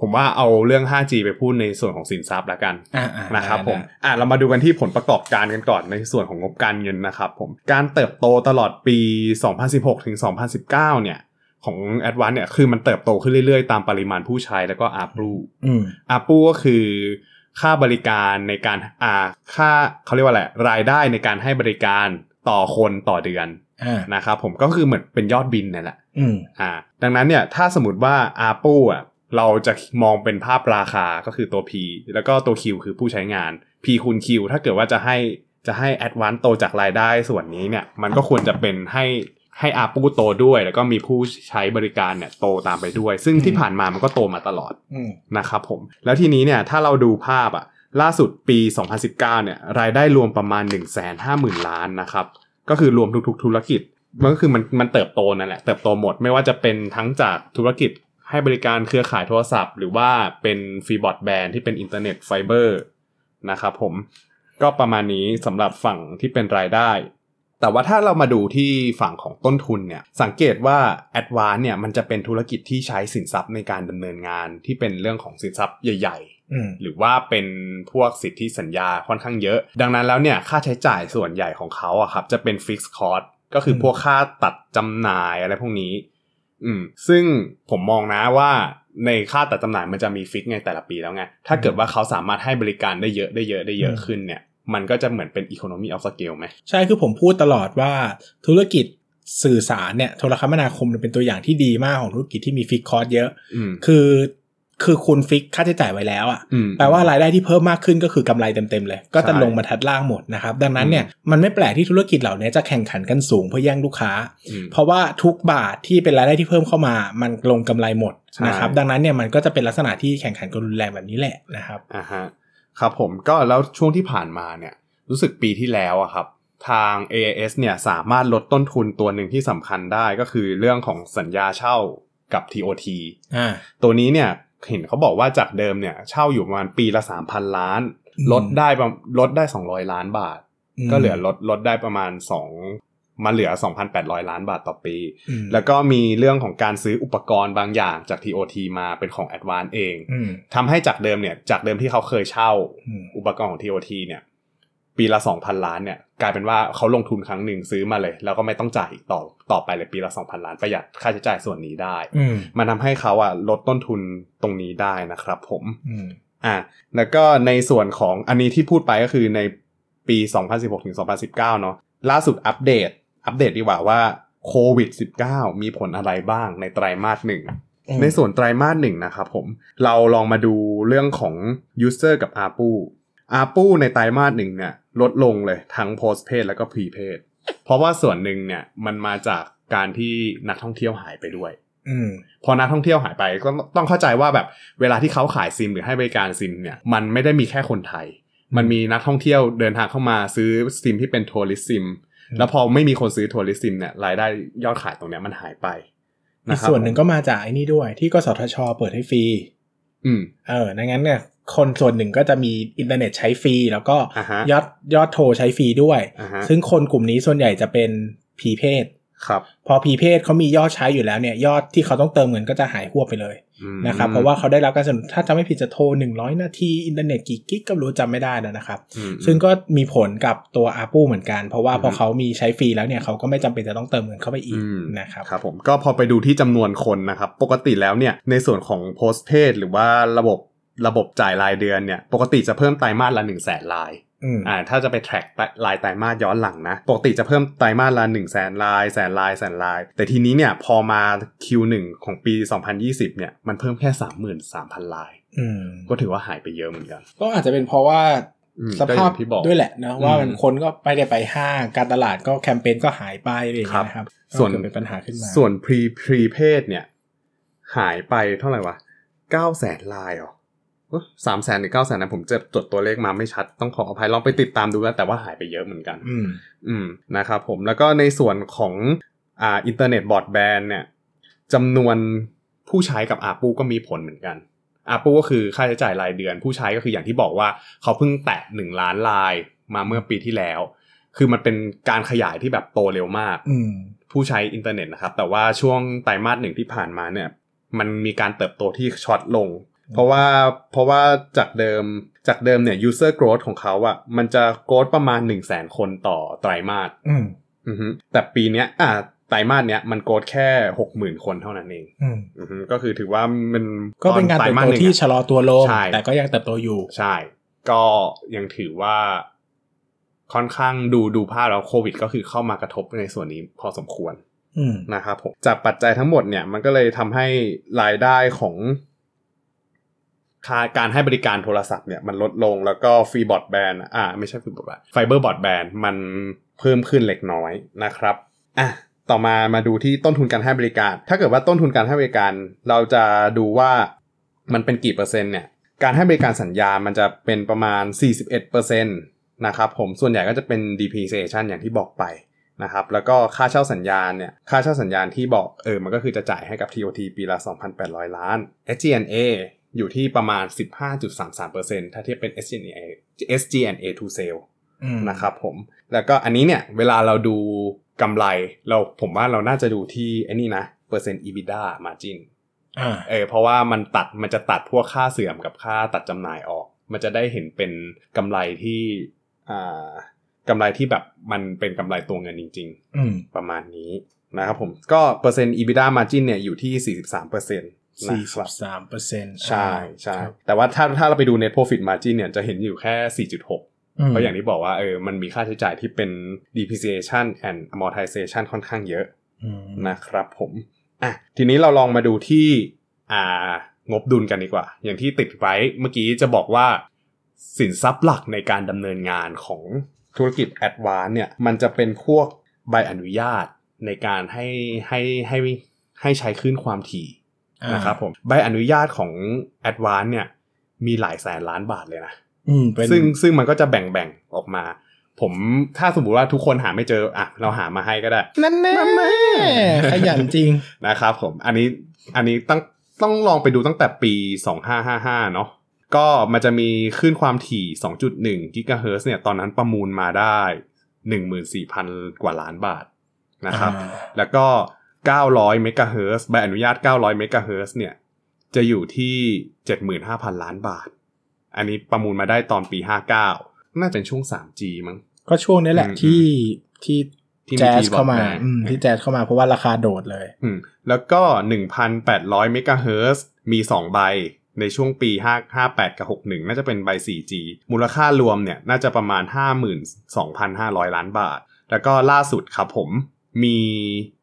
ผมว่าเอาเรื่อง 5G ไปพูดในส่วนของสินทรัพย์แล้วกันอะอะนะครับได้ผมได้อะเรามาดูกันที่ผลประกอบการกันก่อนในส่วนของงบการเงินนะครับผมการเติบโตตลอดปี 2016ถึง2019 เนี่ยของ a d v a n c e เนี่ยคือมันเติบโตขึ้นเรื่อยๆ ตามปริมาณผู้ใช้แล้วก็ ARPU อืม ARPU ก็คือ ค่าบริการในการอ่าค่าเขาเรียกว่าอะไรรายได้ในการให้บริการต่อคนต่อเดือนอ่านะครับผมก็คือเหมือนเป็นยอดบินนั่นแหละอืมอ่า ดังนั้นเนี่ยถ้าสมมติว่า ARPU อะเราจะมองเป็นภาพราคาก็คือตัว P แล้วก็ตัว Q คือผู้ใช้งาน P คูณ Q ถ้าเกิดว่าจะให้จะให้ Advance โตจากรายได้ส่วนนี้เนี่ย มันก็ควรจะเป็นให้ ให้ ARPU โตด้วย แล้วก็มีผู้ใช้บริการเนี่ยโตตามไปด้วย ซึ่งที่ผ่านมามันก็โตมาตลอดอืมนะครับผม แล้วทีนี้เนี่ยถ้าเราดูภาพอะล่าสุดปี 2019เนี่ยรายได้รวมประมาณ 1 5 0 0 0 0 ล้านนะครับก็คือรวมทุกๆ ธุรกิจมันก็คือมันมันเติบโตนั่นแหละเติบโตหมดไม่ว่าจะเป็นทั้งจากธุรกิจให้บริการเครือข่ายโทรศัพท์ หรือว่าเป็น fixed broadband ที่เป็นอินเทอร์เน็ตไฟเบอร์นะครับผมก็ประมาณนี้สำหรับฝั่งที่เป็นรายได้ แต่ว่าถ้าเรามาดูที่ฝั่งของต้นทุนเนี่ยสังเกตว่า a d v a n c e เนี่ยมันจะเป็นธุรกิจที่ใช้สินทรัพย์ในการดำเนินงานที่เป็นเรื่องของสินทรัพย์ใหญ่ๆอืมหรือว่าเป็นพวกสิทธิสัญญาค่อนข้างเยอะ ดังนั้นแล้วเนี่ยค่าใช้จ่ายส่วนใหญ่ของเขาอะครับจะเป็นฟิกซ์คอร์สก็คืออืมพวกค่าตัดจำหน่ายอะไรพวกนี้ อืม ซึ่งผมมองนะว่าในค่าตัดจำหน่ายมันจะมีฟิกไงแต่ละปีแล้วไง ถ้าเกิดว่าเขาสามารถให้บริการได้เยอะได้เยอะได้เยอะขึ้นเนี่ย มันก็จะเหมือนเป็น economy of scale ไหมใช่คือผมพูดตลอดว่าธุรกิจสื่อสารเนี่ยโทรคมนาคมเป็นตัวอย่างที่ดีมากของธุรกิจที่มีฟิกคอร์สเยอะอืมคือคือคุณฟิกค่าใช้จ่ายไว้แล้วอะอืมแปลว่ารายได้ที่เพิ่มมากขึ้นก็คือกำไรเต็มๆเลย ก็จะใช่ลงมาทัดล่างหมดนะครับ ดังนั้นเนี่ยมันไม่แปลกที่ธุรกิจเหล่านี้จะแข่งขันกันสูงเพื่อแย่งลูกค้าอืมเพราะว่าทุกบาทที่เป็นรายได้ที่เพิ่มเข้ามา มันลงกำไรหมดใช่นะครับ ดังนั้นเนี่ยมันก็จะเป็นลักษณะที่แข่งขันกันรุนแรงแบบนี้แหละนะครับอ่าฮะ ครับผมก็แล้วช่วงที่ผ่านมาเนี่ยรู้สึกปีที่แล้วอะครับทาง AIS เนี่ยสามารถลดต้นทุนตัวหนึ่งที่สำคัญได้ก็คือเรื่องของสัญญาเช่ากับ TOT อ่าตัวนี้เนี่ยเห็นเขาบอกว่าจากเดิมเนี่ยเช่าอยู่ประมาณปีละ 3,000 ล้านอืมลดได้ประลดได้ 200 ล้านบาท ก็เหลือลดลดได้ประมาณ2 มาเหลือ 2,800 ล้านบาทต่อปีอืมแล้วก็มีเรื่องของการซื้ออุปกรณ์บางอย่างจาก TOT มาเป็นของ Advance เองอืมทำให้จากเดิมเนี่ย จากเดิมที่เขาเคยเช่าอืมอุปกรณ์ของ TOT เนี่ย ปีละ 2,000 ล้านเนี่ย กลายเป็นว่าเขาลงทุนครั้งหนึ่งซื้อมาเลย แล้วก็ไม่ต้องจ่ายอีกต่อต่อไปเลยปีละ 2,000 ล้านประหยัดค่าใช้จ่ายส่วนนี้ได้อืมมันทำให้เขาอะลดต้นทุนตรงนี้ได้นะครับผมอืมอะแล้วก็ในส่วนของอันนี้ที่พูดไปก็คือในปี 2016ถึง2019 เนาะ ล่าสุดอัปเดต อัปเดตดีกว่าว่าโควิด -19 มีผลอะไรบ้างในไตรามาสหนึ่งอืมในส่วนไตรามาสหนึ่งนะครับผม เราลองมาดูเรื่องของ user กับ ARPU ARPU ในไตรามาสหนึ่งเนี่ยลดลงเลยทั้ง postpaid แล้วก็ prepaid เพราะว่าส่วนหนึ่งเนี่ยมันมาจากการที่นักท่องเที่ยวหายไปด้วย อืมพอนักท่องเที่ยวหายไปก็ต้องเข้าใจว่าแบบเวลาที่เขาขายซิมหรือให้บริการซิมเนี่ยมันไม่ได้มีแค่คนไทย มันมีนักท่องเที่ยวเดินทางเข้ามาซื้อซิมที่เป็นทัวริสซิมอืม แล้วพอไม่มีคนซื้อทัวริสซิมเนี่ยรายได้ยอดขายตรงเนี้ยมันหายไปอีกส่วนหนึ่งก็มาจากไอ้นี่ด้วยที่กสทช เปิดให้ฟรี อืม เออดังนั้นเนี่ยคนส่วนหนึ่งก็จะมีอินเทอร์เน็ตใช้ฟรี แล้วก็อ่าฮะยอดยอดโทรใช้ฟรีด้วยอ่าฮะซึ่งคนกลุ่มนี้ส่วนใหญ่จะเป็นพีเพศครับ พอพีเพศเขามียอดใช้อยู่แล้วเนี่ย ยอดที่เขาต้องเติมเงินก็จะหายฮวบไปเลยอืม นะครับเพราะว่าเขาได้รับการสนับสนุนถ้าจำไม่ผิดจะโทร 100 นาทีอินเทอร์เน็ตกี่กิ๊กก็รู้จำไม่ได้แล้วนะครับอืมซึ่งก็มีผลกับตัวอาปูเหมือนกัน เพราะว่าอืมพอเขามีใช้ฟรีแล้วเนี่ยเขาก็ไม่จำเป็นจะต้องเติมเงินเข้าไปอีกอืมนะครับครับผมก็พอไปดูที่จำนวนคนนะครับ ปกติแล้วเนี่ยในส่วนของ postpaid หรือว่าระบบระบบจ่ายรายเดือนเนี่ยปกติจะเพิ่มไตรมาสละ1 0 0 0 0แสนลาย อืมอ่าถ้าจะไป track ลายไตรมาสย้อนหลังนะ ปกติจะเพิ่มไตรมาสละ1 0 0 0 0แสนลายแสนลายแสนลาย แต่ทีนี้เนี่ยพอมา Q1 ของปี 2020 เนี่ยมันเพิ่มแค่ 33,000 ลายอืมก็ถือว่าหายไปเยอะเหมือนกัน ก็อาจจะเป็นเพราะว่าอืมสภาพก็อย่างที่บอกด้วยแหละเนอะว่ามันอืมคนก็ไปได้ไปห้างการตลาดก็แคมเปญก็หายไปอะไรอย่างเงี้ยนะครับส่วนก็เกิดเป็นปัญหาขึ้นมาส่วน pre prepaid เนี่ย หายไปเท่าไหร่วะ9แสนรายเหรอ สามแสนหรือเก้าแสนนะผมจะจดตัวเลขมาไม่ชัด ต้องขออภัยลองไปติดตามดูแล้วแต่ว่าหายไปเยอะเหมือนกัน อืมอืมนะครับผมแล้วก็ในส่วนของอ่าอินเทอร์เน็ตบอร์ดแบนเนี่ยจำนวนผู้ใช้กับอาปูก็มีผลเหมือนกันอาปูก็คือค่าใช้จ่ายรายเดือน ผู้ใช้ก็คืออย่างที่บอกว่าเขาเพิ่งแตะหนึ่งล้านรายมาเมื่อปีที่แล้ว คือมันเป็นการขยายที่แบบโตเร็วมากอืมผู้ใช้อินเทอร์เน็ตนะครับ แต่ว่าช่วงไตรมาสหนึ่งที่ผ่านมาเนี่ย มันมีการเติบโตที่ชะลอลง เพราะว่าเพราะว่าจากเดิมจากเดิมเนี่ย user growth ของเขาอะมันจะ growth ประมาณ 1 0 0 0 0แสนคนต่อไตรมาสอืมอือฮึแต่ปีเนี้ยอ่าไตรมาสเนี้ยมัน growth แค่หกหมื่นคนเท่านั้นเองอืมอือฮึก็คือถือว่ามันก็เป็นการตอเติบมโตสหนึ่งที่อะชะลอตัวลงใช่แต่ก็ยังเติบโตอยู่ ใช่ ก็ยังถือว่าค่อนข้างดูดูภาพแล้วโควิด ก็คือเข้ามากระทบในส่วนนี้พอสมควรอืมนะครับผมจากปัจจัยทั้งหมดเนี่ยมันก็เลยทำให้รายได้ของ ค่าการให้บริการโทรศัพท์เนี่ยมันลดลงแล้วก็ free broadband อ่าไม่ใช่ free broadband fiber broadband มันเพิ่มขึ้นเล็กน้อยนะครับอะต่อมามาดูที่ต้นทุนการให้บริการ ถ้าเกิดว่าต้นทุนการให้บริการ เราจะดูว่ามันเป็นกี่เปอร์เซ็นต์เนี่ยการให้บริการสัญญาณมันจะเป็นประมาณ 41%นะครับผมส่วนใหญ่ก็จะเป็น depreciation อย่างที่บอกไปนะครับแล้วก็ค่าเช่าสัญญาณเนี่ยค่าเช่าสัญญาณที่บอกเออมันก็คือจะจ่ายให้กับ TOT ปีละ 2,800 ล้าน SGNA อยู่ที่ประมาณ 15.33%ถ้าเทียบเป็น SGNA SGNA to sale อืมนะครับผม แล้วก็อันนี้เนี่ย เวลาเราดูกำไรเราผมว่าเราน่าจะดูที่ไอ้นี่นะเปอร์เซ็นต์ EBITDA margin อ่าเออเพราะว่ามันตัดมันจะตัดพวกค่าเสื่อมกับค่าตัดจำหน่ายออก มันจะได้เห็นเป็นกำไรที่อ่ากำไรที่แบบมันเป็นกำไรตัวเงินจริงๆอืมประมาณนี้นะครับผมก็เปอร์เซ็นต์ EBITDA margin เนี่ยอยู่ที่ 43เปอร์เซ็น ต์นะสี่คสิรับบสามเปอร์เซ็นต์ใช่ใช่แต่ว่าถ้าถ้าเราไปดู net profit margin เนี่ยจะเห็นอยู่แค่ 4.6เพราะอย่างที่บอกว่าเออมันมีค่าใช้จ่ายที่เป็น depreciation and amortization ค่อนข้างเยอะอืมนะครับผมอะทีนี้เราลองมาดูที่อ่างบดุลกันดีกว่า อย่างที่ติดไว้เมื่อกี้จะบอกว่า สินทรัพย์หลักในการดำเนินงานของธุรกิจ a d v a n c e เนี่ยมันจะเป็นพวกใบอนุญาตในการให้ให้ให้ให้ใช้คลื่นความถี่อ่า นะครับผมใบอนุญาตของ a d v a n c e เนี่ย มีหลายแสนล้านบาทเลยนะอืมเป็นซึ่งซึ่งมันก็จะแบ่งแบ่งออกมา ผมถ้าสมมติว่าทุกคนหาไม่เจออะเราหามาให้ก็ได้ นั่นแน่ขยันจริงนะครับผม อันนี้อันนี้ต้องต้องลองไปดูตั้งแต่ปี 2555 เนาะก็มันจะมีคลื่นความถี่ 2.1กิกะเฮิรตซ์เนี่ย ตอนนั้นประมูลมาได้ 14,000 กว่าล้านบาทนะครับอ่าแล้วก็ 900เมกะเฮิรตซ์ใบอนุญาต 900เมกะเฮิรตซ์เนี่ย จะอยู่ที่ 75,000 ล้านบาท อันนี้ประมูลมาได้ตอนปี 59 น่าจะเป็นช่วง 3G มั้ง ก็ช่วงนี้แหละอืมที่ที่ที่มีแจ๊ส T-Box เข้ามาแบนอืมที่แจ๊สเข้ามาเพราะว่าราคาโดดเลยอืมแล้วก็ 1,800เมกะเฮิรตซ์มี 2 ใบในช่วงปี 5 58 กับ 61 น่าจะเป็นใบ 4G มูลค่ารวมเนี่ย น่าจะประมาณ 52,500 ล้านบาท แล้วก็ล่าสุดครับผม มี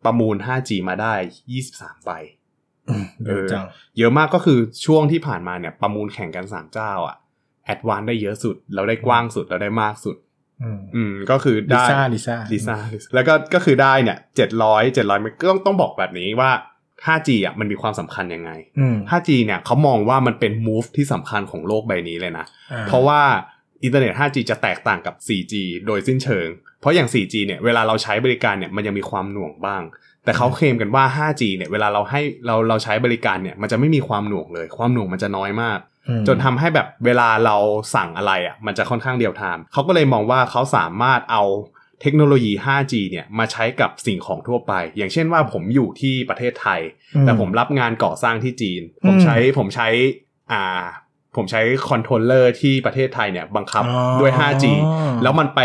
ประมูล 5G มาได้ 23ใบเยอะจังเยอะมากก็คือช่วงที่ผ่านมาเนี่ย ประมูลแข่งกัน3เจ้าอะแอดวานได้เยอะสุดแล้วได้กว้างสุดแล้วได้มากสุด อืมอืมก็คือลิได้ซ่าลิซ่าลิซ่าแล้วก็ก็คือได้เนี่ยเจ็ดร้อยเจ็ดร้อยก็ต้องต้องบอกแบบนี้ว่า 5G อะมันมีความสำคัญยังไงอืม 5G เนี่ยเขามองว่ามันเป็น move ที่สำคัญของโลกใบนี้เลยนะอ่เพราะว่า อินเทอร์เน็ต 5G จะแตกต่างกับ 4G โดยสิ้นเชิง เพราะอย่าง 4G เนี่ยเวลาเราใช้บริการเนี่ยมันยังมีความหน่วงบ้าง แต่เขาเคลมกันว่า 5G เนี่ยเวลาเราให้เราเราใช้บริการเนี่ยมันจะไม่มีความหน่วงเลย ความหน่วงมันจะน้อยมากอืมจนทำให้แบบเวลาเราสั่งอะไรอะมันจะค่อนข้างเดียวทามเขาก็เลยมองว่าเขาสามารถเอาเทคโนโลยี 5G เนี่ยมาใช้กับสิ่งของทั่วไป อย่างเช่นว่าผมอยู่ที่ประเทศไทย แต่ผมรับงานก่อสร้างที่จีน ผมใช้ผมใช้อ่า ผมใช้ controller ที่ประเทศไทยเนี่ยบังคับอ๋อด้วย 5G แล้วมันไป